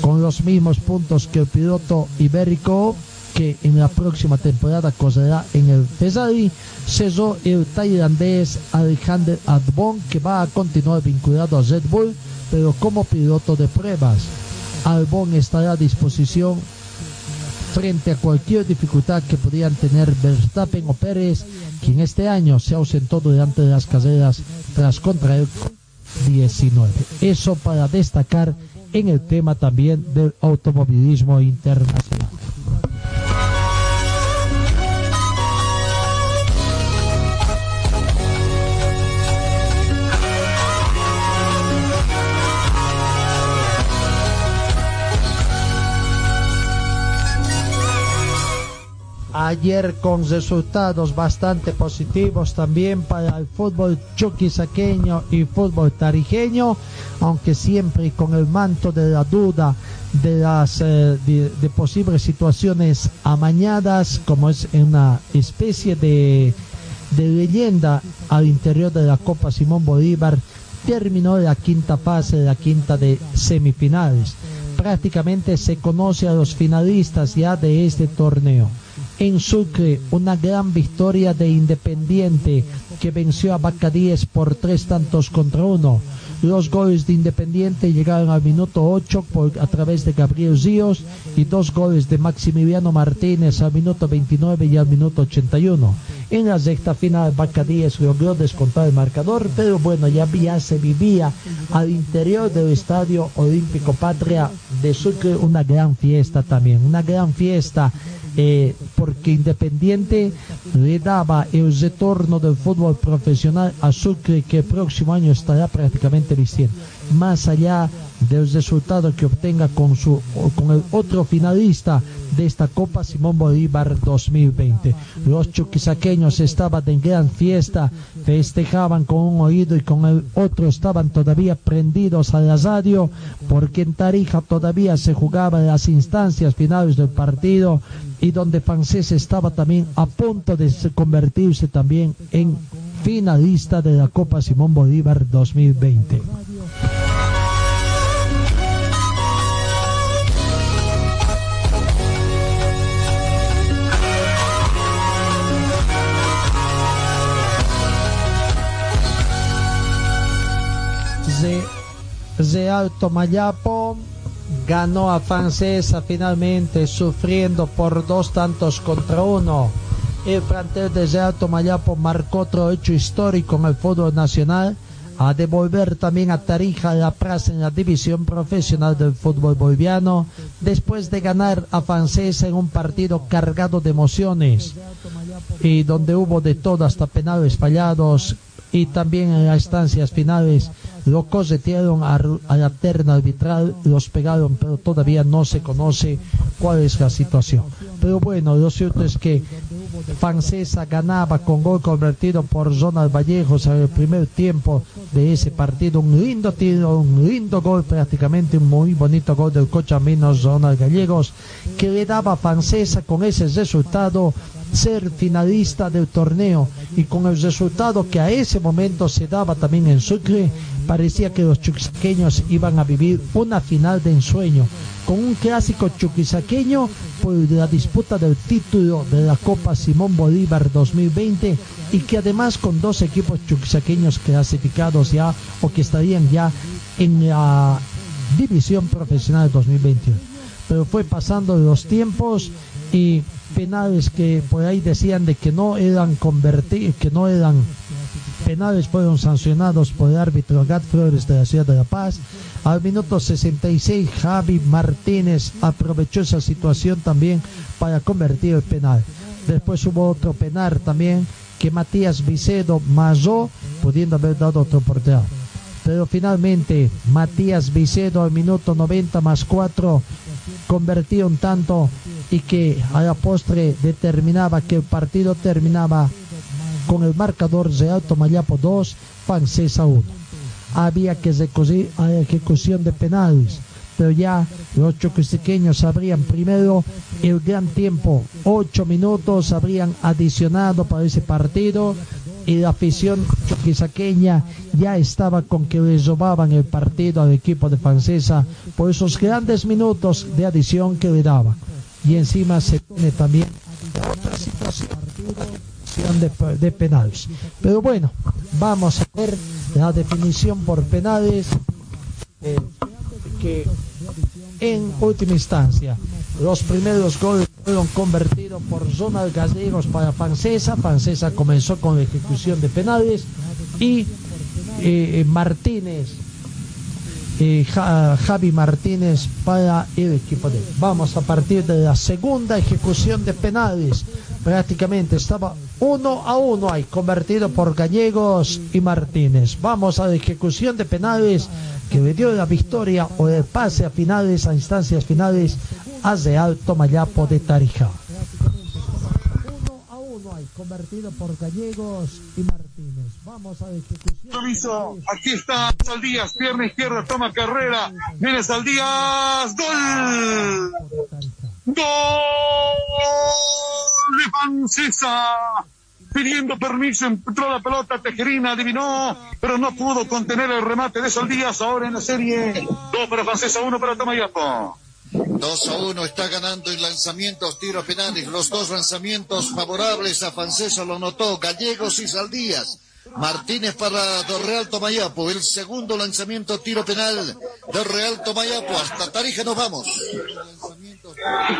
Con los mismos puntos que el piloto ibérico que en la próxima temporada correrá en el Ferrari, cesó el tailandés Alexander Adbon, que va a continuar vinculado a Red Bull, pero como piloto de pruebas. Albon estará a disposición frente a cualquier dificultad que pudieran tener Verstappen o Pérez, quien este año se ausentó durante las carreras tras contraer 19. Eso para destacar en el tema también del automovilismo internacional. Ayer con resultados bastante positivos también para el fútbol chuquisaqueño y fútbol tarijeño, aunque siempre con el manto de la duda de las eh, de, posibles situaciones amañadas, como es una especie de, de leyenda al interior de la Copa Simón Bolívar, terminó la quinta fase, la quinta de semifinales. Prácticamente se conoce a los finalistas ya de este torneo en Sucre, una gran victoria de Independiente que venció a Bacadíes por tres tantos contra uno. Los goles de Independiente llegaron al minuto 8 a través de Gabriel Ríos y dos goles de Maximiliano Martínez al minuto 29 y al minuto 81. En la sexta final Bacadíes logró descontar el marcador, pero bueno, ya, ya se vivía al interior del Estadio Olímpico Patria de Sucre una gran fiesta también, una gran fiesta eh, porque Independiente le daba el retorno del fútbol profesional a Sucre que el próximo año estará prácticamente vistiendo. Más allá del resultado que obtenga con, su, con el otro finalista de esta Copa Simón Bolívar 2020. Los chuquisaqueños estaban en gran fiesta, festejaban con un oído y con el otro estaban todavía prendidos a la radio, porque en Tarija todavía se jugaban las instancias finales del partido y donde Francés estaba también a punto de convertirse también en finalista de la Copa Simón Bolívar 2020. Alto Mayapo ganó a Francesa finalmente sufriendo por dos tantos contra uno. El plantel de Alto Mayapo marcó otro hecho histórico en el fútbol nacional a devolver también a Tarija la plaza en la división profesional del fútbol boliviano después de ganar a Francesa en un partido cargado de emociones y donde hubo de todo hasta penales fallados y también en las estancias finales lo cosetearon a, la terna arbitral, los pegaron, pero todavía no se conoce cuál es la situación. Pero bueno, lo cierto es que Francesa ganaba con gol convertido por Ronald Vallejos en el primer tiempo de ese partido. Un lindo tiro, un lindo gol, prácticamente un muy bonito gol del cochamino Ronald Gallegos, que le daba a Francesa con ese resultado ser finalista del torneo y con el resultado que a ese momento se daba también en Sucre, parecía que los chuquisaqueños iban a vivir una final de ensueño, con un clásico chuquisaqueño por la disputa del título de la Copa Simón Bolívar 2020 y que además con dos equipos chuquisaqueños clasificados ya o que estarían ya en la división profesional 2021. Pero fue pasando los tiempos y penales que por ahí decían de que no eran convertidos, que no eran penales fueron sancionados por el árbitro Gat Flores de la ciudad de La Paz. Al minuto 66 Javi Martínez aprovechó esa situación también para convertir el penal. Después hubo otro penal también que Matías Vicedo masó pudiendo haber dado otro portero. Pero finalmente Matías Vicedo al minuto 90 más 4 convertía un tanto y que a la postre determinaba que el partido terminaba con el marcador de Alto Mayapo 2, Francesa 1. Había que recurrir la ejecución de penales, pero ya los choquisequeños habrían primero el gran tiempo, 8 minutos habrían adicionado para ese partido y la afición choquisaqueña ya estaba con que le robaban el partido al equipo de Francesa por esos grandes minutos de adición que le daban. Y encima se pone también otra situación de, de penales. Pero bueno, vamos a ver la definición por penales eh, que en última instancia los primeros goles fueron convertidos por Ronald Gallegos para Francesa. Francesa comenzó con la ejecución de penales y eh, Martínez, eh, Ja- Javi Martínez para el equipo de. Vamos a partir de la segunda ejecución de penales. Prácticamente estaba uno a uno ahí, convertido por Gallegos y Martínez. Vamos a la ejecución de penales que le dio la victoria o el pase a finales, a instancias finales, a Real Tomayapo de Tarija. Uno a uno ahí, convertido por Gallegos y Martínez. Vamos a ejecución. Aquí está Saldías, pierna izquierda, toma carrera, viene Saldías, gol, gol de Francesa, pidiendo permiso, entró la pelota, Tejerina adivinó, pero no pudo contener el remate de Saldías, ahora en la serie, dos para Francesa, uno para Tomayapo. 2 a 1 está ganando en lanzamientos, tiros penales. Los dos lanzamientos favorables a Francesa lo notó Gallegos y Saldías. Martínez para Del Real Tomayapo. El segundo lanzamiento, tiro penal del Real Tomayapo. Hasta Tarija nos vamos.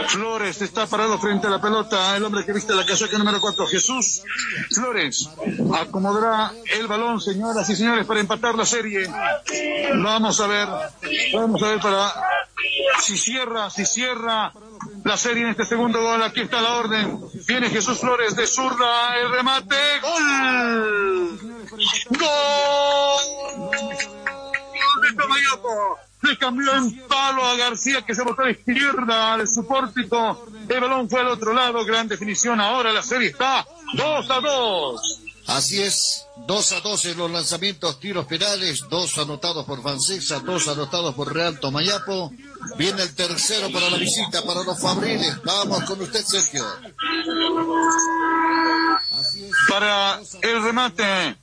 Flores está parado frente a la pelota, el hombre que viste la casaca número 4, Jesús Flores. Acomodará el balón, señoras y señores, para empatar la serie. Vamos a ver, vamos a ver para si cierra, si cierra la serie en este segundo gol. Aquí está la orden. Viene Jesús Flores de zurda, el remate, gol. Gol Tomayapo. Le cambió en palo a García que se botó a la izquierda de su pórtico. El balón fue al otro lado. Gran definición. Ahora la serie está 2 a 2. Así es, 2 a 2 en los lanzamientos, tiros penales, dos anotados por Francesa, dos anotados por Real Tomayapo. Viene el tercero para la visita, para los Fabriles. Vamos con usted, Sergio. Para el remate.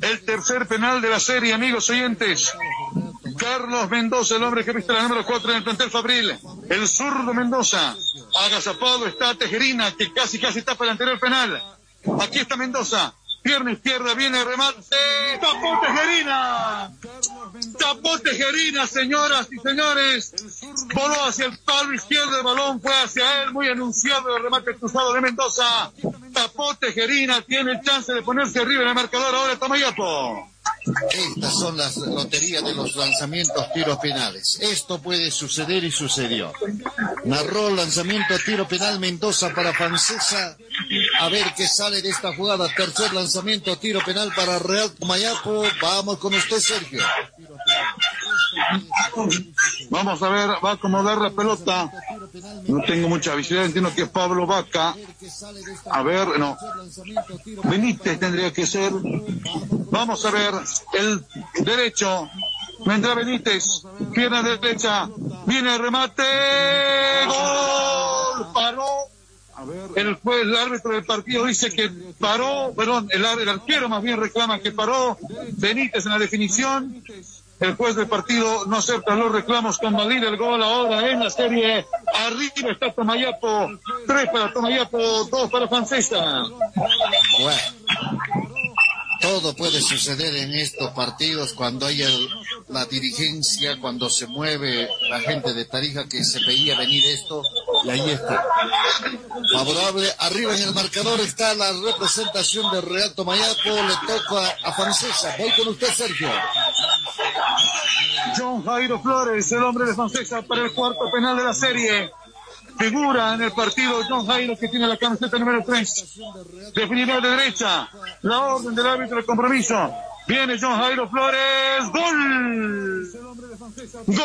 El tercer penal de la serie, amigos oyentes. Carlos Mendoza, el hombre que viste la número 4 en el plantel Fabril. El zurdo Mendoza. Agazapado está Tejerina, que casi casi tapa el anterior penal. Aquí está Mendoza. Pierna izquierda, viene remate. Tapó Tejerina. Tapó Tejerina, señoras y señores. Voló hacia el palo izquierdo, el balón fue hacia él. Muy anunciado el remate cruzado de Mendoza. Tapó Tejerina, tiene el chance de ponerse arriba en el marcador ahora Tamayapo. Estas son las loterías de los lanzamientos tiros penales. Esto puede suceder y sucedió. Narró lanzamiento tiro penal Mendoza para Francesa. A ver qué sale de esta jugada. Tercer lanzamiento tiro penal para Real Mayapo. Vamos con usted, Sergio. Vamos a ver, va a acomodar la pelota. No tengo mucha visibilidad, entiendo que es Pablo Vaca. A ver, no. Benítez tendría que ser. Vamos a ver, el derecho. Vendrá Benítez, pierna derecha, viene el remate, gol, paró. El juez, el árbitro del partido dice que paró, perdón, el, el arquero más bien reclama que paró Benítez en la definición. El juez del partido no acepta los reclamos con Madrid el gol ahora en la serie. Arriba está Tomayapo. Tres para Tomayapo, dos para Francesa. Bueno, todo puede suceder en estos partidos cuando hay la dirigencia, cuando se mueve la gente de Tarija que se veía venir esto y ahí está. Favorable, arriba en el marcador está la representación de Real Tomayapo, le toca a Francesa. Voy con usted, Sergio. John Jairo Flores, el hombre de Francesa para el cuarto penal de la serie. Figura en el partido John Jairo que tiene la camiseta número 3. Definidor de derecha. La orden del árbitro de compromiso. Viene John Jairo Flores. Gol. Gol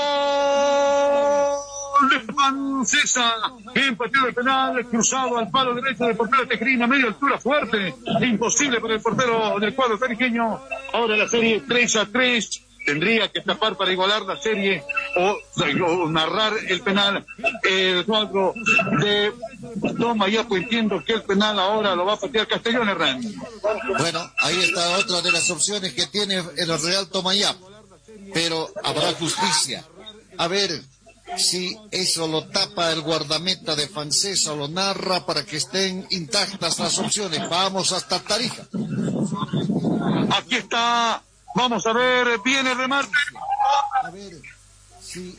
de Francesa. En partido de penal cruzado al palo derecho del portero Tejerina. Media altura fuerte. Imposible para el portero del cuadro tarijeño. Ahora la serie 3 a 3 tendría que tapar para igualar la serie o, o narrar el penal el cuadro de Toma ya pues entiendo que el penal ahora lo va a patear Castellón Herrán Bueno, ahí está otra de las opciones que tiene el Real Tomayapo. Pero habrá justicia. A ver si eso lo tapa el guardameta de Francesa o lo narra para que estén intactas las opciones. Vamos hasta Tarija. aquí está vamos a ver viene el remate. A ver si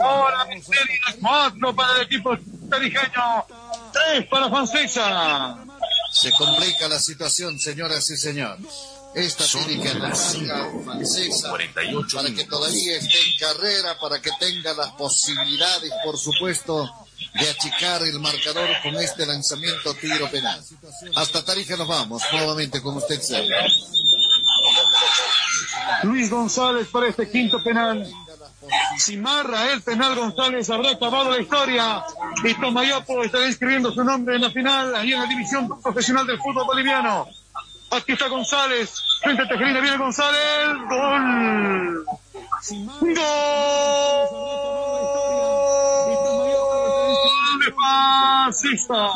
ahora serie cuatro para el equipo tarijeño tres para Francesa. Se complica la situación, señoras y señores. Esta tiene que analizar francesa para que todavía esté en carrera, para que tenga las posibilidades, por supuesto, de achicar el marcador con este lanzamiento tiro penal. Hasta Tarija nos vamos, nuevamente con usted, Sergio. Luis González para este quinto penal. Si marra el penal González habrá acabado la historia y Tomayapo estará inscribiendo su nombre en la final ahí en la división profesional del fútbol boliviano. Aquí está González, frente a Tejerina viene González, gol. Gol fascista.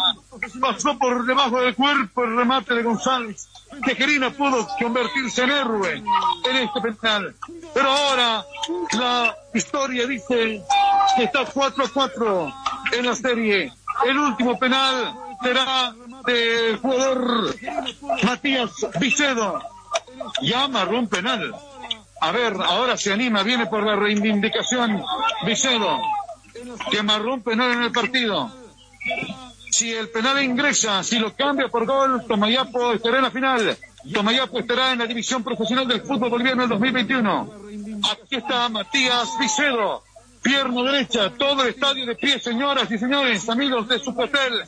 Pasó por debajo del cuerpo el remate de González. Tejerina pudo convertirse en héroe en este penal. Pero ahora la historia dice que está 4 a 4 en la serie. El último penal será del jugador Matías Vicedo. Amarró un penal. A ver, ahora se anima, viene por la reivindicación Vicedo, que amarró un penal en el partido. Si el penal ingresa, si lo cambia por gol, Tomayapo estará en la final. Tomayapo estará en la división profesional del fútbol boliviano en 2021. Aquí está Matías Vicedo, pierna derecha, todo el estadio de pie, señoras y señores, amigos de Supertel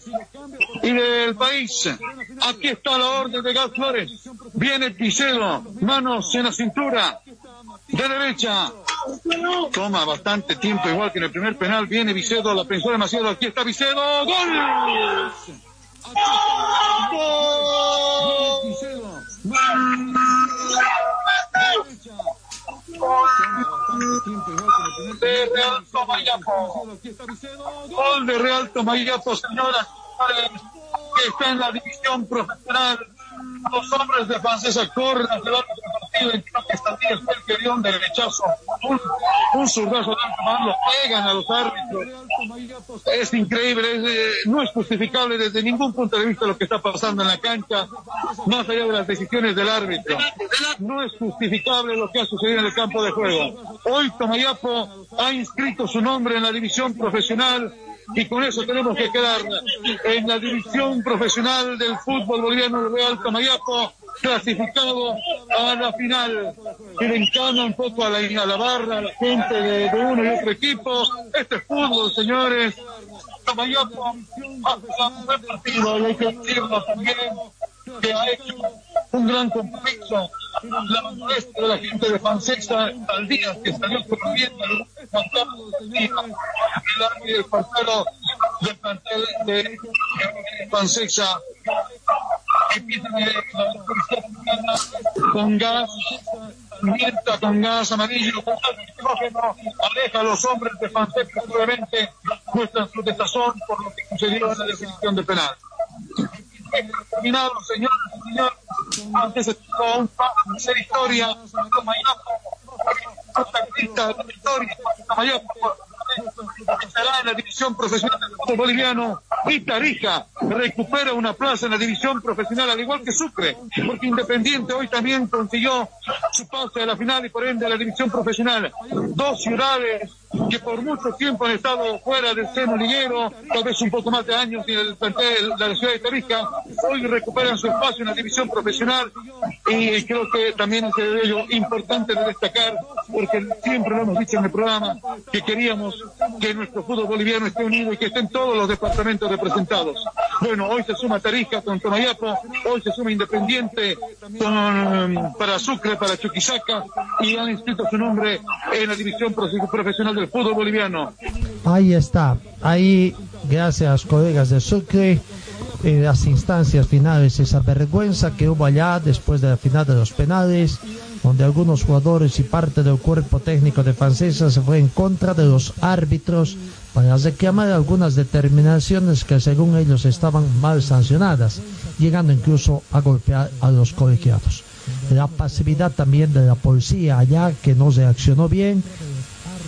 y del país. Aquí está la orden de Gas Flores. Viene Vicedo, manos en la cintura, de derecha. Toma bastante tiempo, igual que en el primer penal. Viene Vicedo, la pensó demasiado. Aquí está Vicedo. ¡Gol! De Real Tomayapo. Gol de Real Tomayapo, señoras que está en la división profesional. Los hombres de francesa corren hacia el otro partido. Entiendo que Sandía fue el que dio un derechazo, un, un zurdazo de alto mando, pegan a los árbitros. Es increíble, es, eh, no es justificable desde ningún punto de vista lo que está pasando en la cancha, más allá de las decisiones del árbitro. No es justificable lo que ha sucedido en el campo de juego. Hoy Tomayapo ha inscrito su nombre en la división profesional y con eso tenemos que quedar en la división profesional del fútbol boliviano Real Tomayapo clasificado a la final. Y le encanta un poco a la, a la barra, a la gente de, uno y otro equipo. Este es fútbol, señores. Tomayapo hace un buen partido y hay que también que ha hecho un gran compromiso. La maestra de la gente de Fansexa al día que salió corriendo el árbitro del portero del plantel de Fansexa empiezan a con gas, mienta con gas amarillo, con gas aleja a los hombres de Fansexa, obviamente muestran su desazón por lo que sucedió en la definición de penal terminado, y. Antes se tuvo un hacer historia, protagonista de la historia, mayor estará en la división profesional del fútbol boliviano y Tarija recupera una plaza en la división profesional al igual que Sucre porque Independiente hoy también consiguió su pase a la final y por ende a la división profesional. Dos ciudades que por mucho tiempo han estado fuera del seno liguero, tal vez un poco más de años en el plantel de la ciudad de Tarija, hoy recuperan su espacio en la división profesional y creo que también es de ello importante de destacar, porque siempre lo hemos dicho en el programa, que queríamos que nuestro fútbol boliviano esté unido y que estén todos los departamentos representados. Bueno, hoy se suma Tarija con Tomayapo, hoy se suma Independiente con, para Sucre, para Chuquisaca y han inscrito su nombre en la división profe- profesional del fútbol boliviano. Ahí está. Ahí, gracias colegas de Sucre, en las instancias finales, esa vergüenza que hubo allá después de la final de los penales, donde algunos jugadores y parte del cuerpo técnico de Francesa se fue en contra de los árbitros para reclamar algunas determinaciones que según ellos estaban mal sancionadas, llegando incluso a golpear a los colegiados. La pasividad también de la policía allá que no reaccionó bien,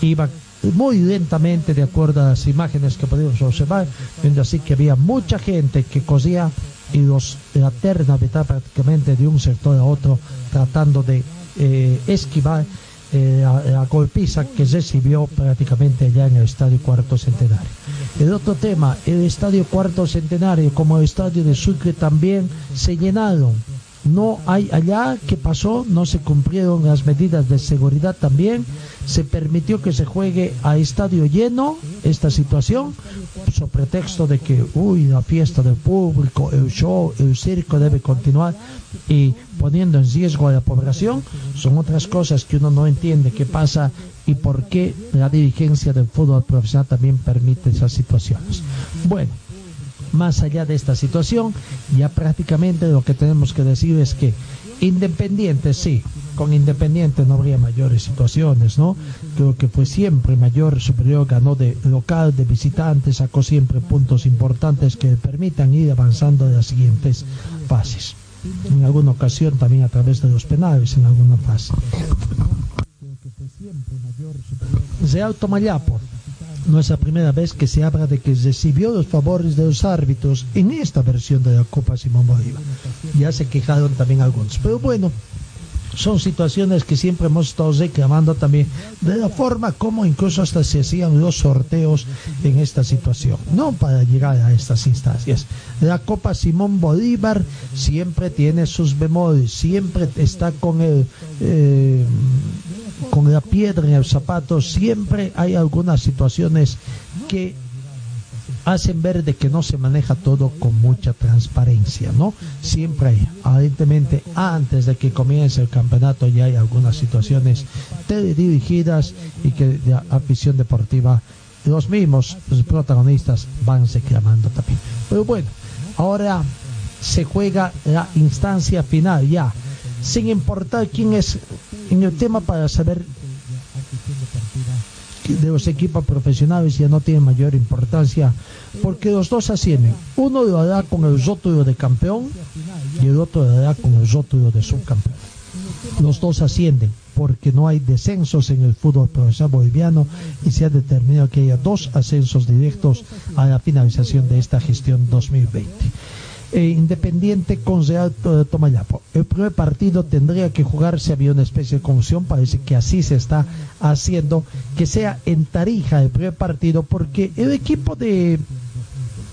iba muy lentamente de acuerdo a las imágenes que podemos observar, viendo así que había mucha gente que cosía y los la terna mitad prácticamente de un sector a otro tratando de eh, esquivar eh, la, la golpiza que recibió prácticamente allá en el Estadio Cuarto Centenario. El otro tema, el Estadio Cuarto Centenario como el Estadio de Sucre también se llenaron no hay allá. Que pasó, no se cumplieron las medidas de seguridad también, se permitió que se juegue a estadio lleno esta situación, sobre pretexto de que, uy, la fiesta del público, el show, el circo debe continuar y poniendo en riesgo a la población, son otras cosas que uno no entiende qué pasa y por qué la dirigencia del fútbol profesional también permite esas situaciones. Bueno, más allá de esta situación, ya prácticamente lo que tenemos que decir es que Independiente, sí, con Independiente no habría mayores situaciones, ¿no? Creo que fue siempre mayor, superior, ganó de local, de visitante, sacó siempre puntos importantes que permitan ir avanzando de las siguientes fases. En alguna ocasión también a través de los penales, en alguna fase. Real Tomayapo, no es la primera vez que se habla de que recibió los favores de los árbitros en esta versión de la Copa Simón Bolívar. Ya se quejaron también algunos. Pero bueno, son situaciones que siempre hemos estado reclamando también de la forma como incluso hasta se hacían los sorteos en esta situación, no para llegar a estas instancias. La Copa Simón Bolívar siempre tiene sus bemoles, siempre está con el... eh, con la piedra en el zapato, siempre hay algunas situaciones que hacen ver de que no se maneja todo con mucha transparencia, ¿no? Siempre hay, aparentemente, antes de que comience el campeonato ya hay algunas situaciones teledirigidas y que la afición deportiva, los mismos los protagonistas van reclamando también. Pero bueno, ahora se juega la instancia final ya, sin importar quién es en el tema para saber de los equipos profesionales ya no tiene mayor importancia porque los dos ascienden. Uno lo hará con el rótulo de campeón y el otro lo hará con el rótulo de subcampeón. los dos ascienden porque no hay descensos en el fútbol profesional boliviano y se ha determinado que haya dos ascensos directos a la finalización de esta gestión 2020. Eh, Independiente con Real eh, Tomayapo. El primer partido tendría que jugarse, había una especie de confusión, parece que así se está haciendo, que sea en Tarija el primer partido, porque el equipo de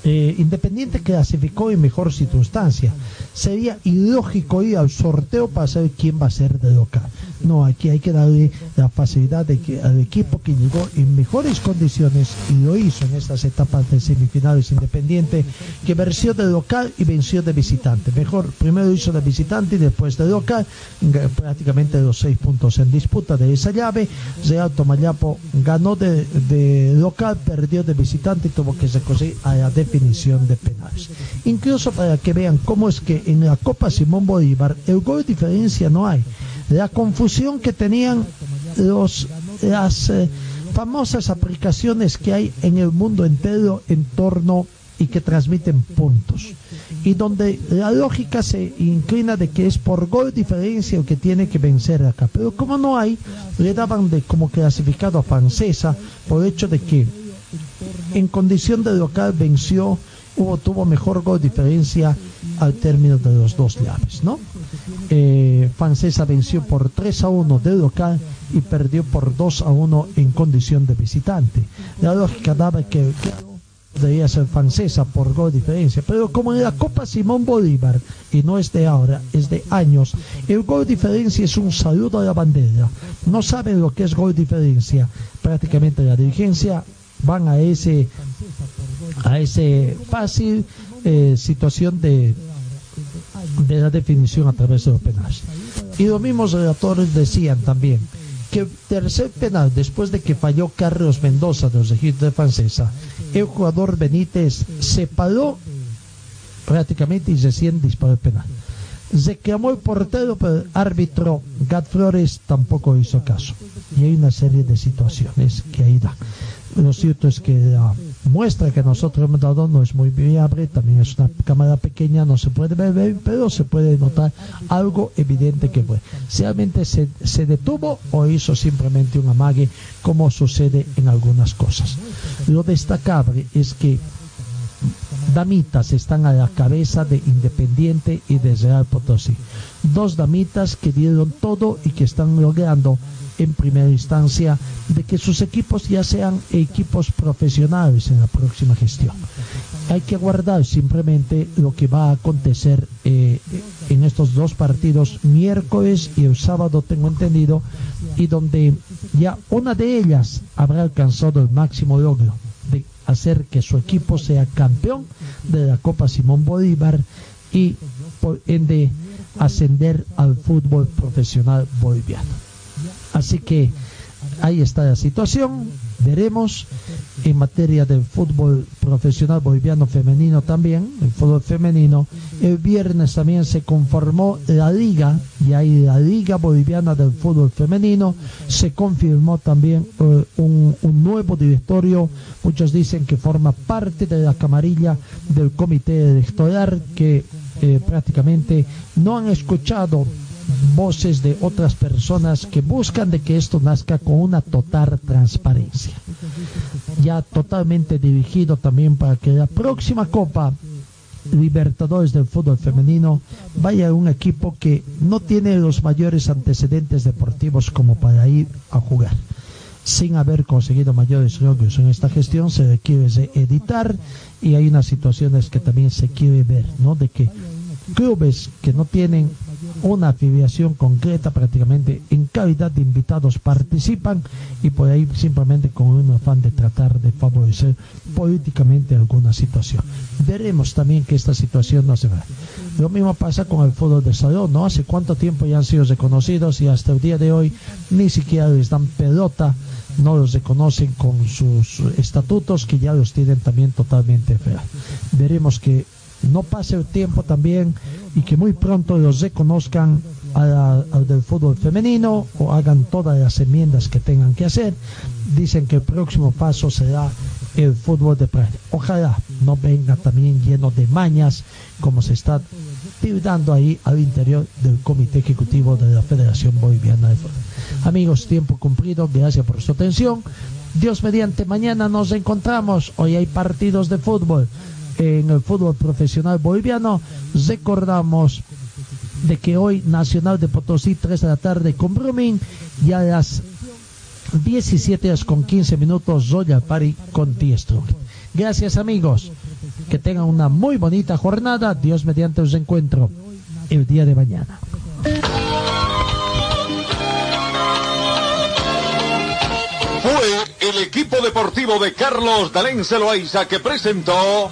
eh, Independiente clasificó en mejor circunstancia. Sería ilógico ir al sorteo para saber quién va a ser de local. No, aquí hay que darle la facilidad de que al equipo que llegó en mejores condiciones y lo hizo en estas etapas de semifinales Independiente, que venció de local y venció de visitante. Mejor, primero hizo de visitante y después de local, prácticamente los seis puntos en disputa de esa llave. Real Tomayapo ganó de, de local, perdió de visitante y tuvo que recurrir a la definición de penales. Incluso para que vean cómo es que en la Copa Simón Bolívar el gol de diferencia no hay. La confusión que tenían los, las eh, famosas aplicaciones que hay en el mundo entero en torno y que transmiten puntos. Y donde la lógica se inclina de que es por gol diferencia el que tiene que vencer acá. Pero como no hay, le daban de como clasificado a Francesa por hecho de que en condición de local venció, hubo, tuvo mejor gol diferencia al término de los dos llaves, ¿no? Eh, Francesa venció por 3 a 1 de local y perdió por 2 a 1 en condición de visitante. La lógica daba que debería ser francesa por gol diferencia, pero como en la Copa Simón Bolívar, y no es de ahora, es de años, el gol diferencia es un saludo a la bandera. No saben lo que es gol diferencia. Prácticamente la dirigencia van a ese a ese fácil eh, situación de la definición a través de los penales. Y los mismos relatores decían también que tercer penal, después de que falló Carlos Mendoza de los de Francesa, el jugador Benítez se paró prácticamente y recién disparó el penal. Reclamó el portero, pero el árbitro Gat Flores tampoco hizo caso. Y hay una serie de situaciones que ahí da. Lo cierto es que la muestra que nosotros hemos dado no es muy viable, también es una cámara pequeña, no se puede ver, pero se puede notar algo evidente que fue. Realmente se, se detuvo o hizo simplemente un amague, como sucede en algunas cosas. Lo destacable es que damitas están a la cabeza de Independiente y de Real Potosí. Dos damitas que dieron todo y que están logrando en primera instancia de que sus equipos ya sean equipos profesionales en la próxima gestión. Hay que guardar simplemente lo que va a acontecer eh, en estos dos partidos, miércoles y el sábado, tengo entendido, y donde ya una de ellas habrá alcanzado el máximo logro hacer que su equipo sea campeón de la Copa Simón Bolívar y por ende ascender al fútbol profesional boliviano. Así que ahí está la situación. Veremos en materia del fútbol profesional boliviano femenino también, el fútbol femenino. El viernes también se conformó la liga, y ahí la liga boliviana del fútbol femenino. Se confirmó también eh, un, nuevo directorio. Muchos dicen que forma parte de la camarilla del comité electoral que eh, prácticamente no han escuchado voces de otras personas que buscan de que esto nazca con una total transparencia. Ya totalmente dirigido también para que la próxima Copa Libertadores del fútbol femenino vaya a un equipo que no tiene los mayores antecedentes deportivos como para ir a jugar. Sin haber conseguido mayores logros en esta gestión, se requiere de editar y hay unas situaciones que también se quiere ver, ¿no? De que clubes que no tienen una afiliación concreta prácticamente en calidad de invitados participan y por ahí simplemente con un afán de tratar de favorecer políticamente alguna situación. Veremos también que esta situación no se va. Lo mismo pasa con el fútbol de salón, ¿no? Hace cuánto tiempo ya han sido reconocidos y hasta el día de hoy ni siquiera les dan pelota, no los reconocen con sus estatutos que ya los tienen también totalmente fuera. Veremos que no pase el tiempo también y que muy pronto los reconozcan a- al del fútbol femenino o hagan todas las enmiendas que tengan que hacer. Dicen que el próximo paso será el fútbol de playa. Ojalá no venga también lleno de mañas como se está tirando ahí al interior del Comité Ejecutivo de la Federación Boliviana de Fútbol. Amigos, tiempo cumplido, gracias por su atención. Dios mediante, mañana nos encontramos. Hoy hay partidos de fútbol en el fútbol profesional boliviano. Recordamos de que hoy Nacional de Potosí, 3 de la tarde con Brumming y a las 17 horas con 15 minutos Royal Party con Tiestro. Gracias amigos, que tengan una muy bonita jornada. Dios mediante os encuentro el día de mañana. Fue el equipo deportivo de Carlos Dalén Celoaiza que presentó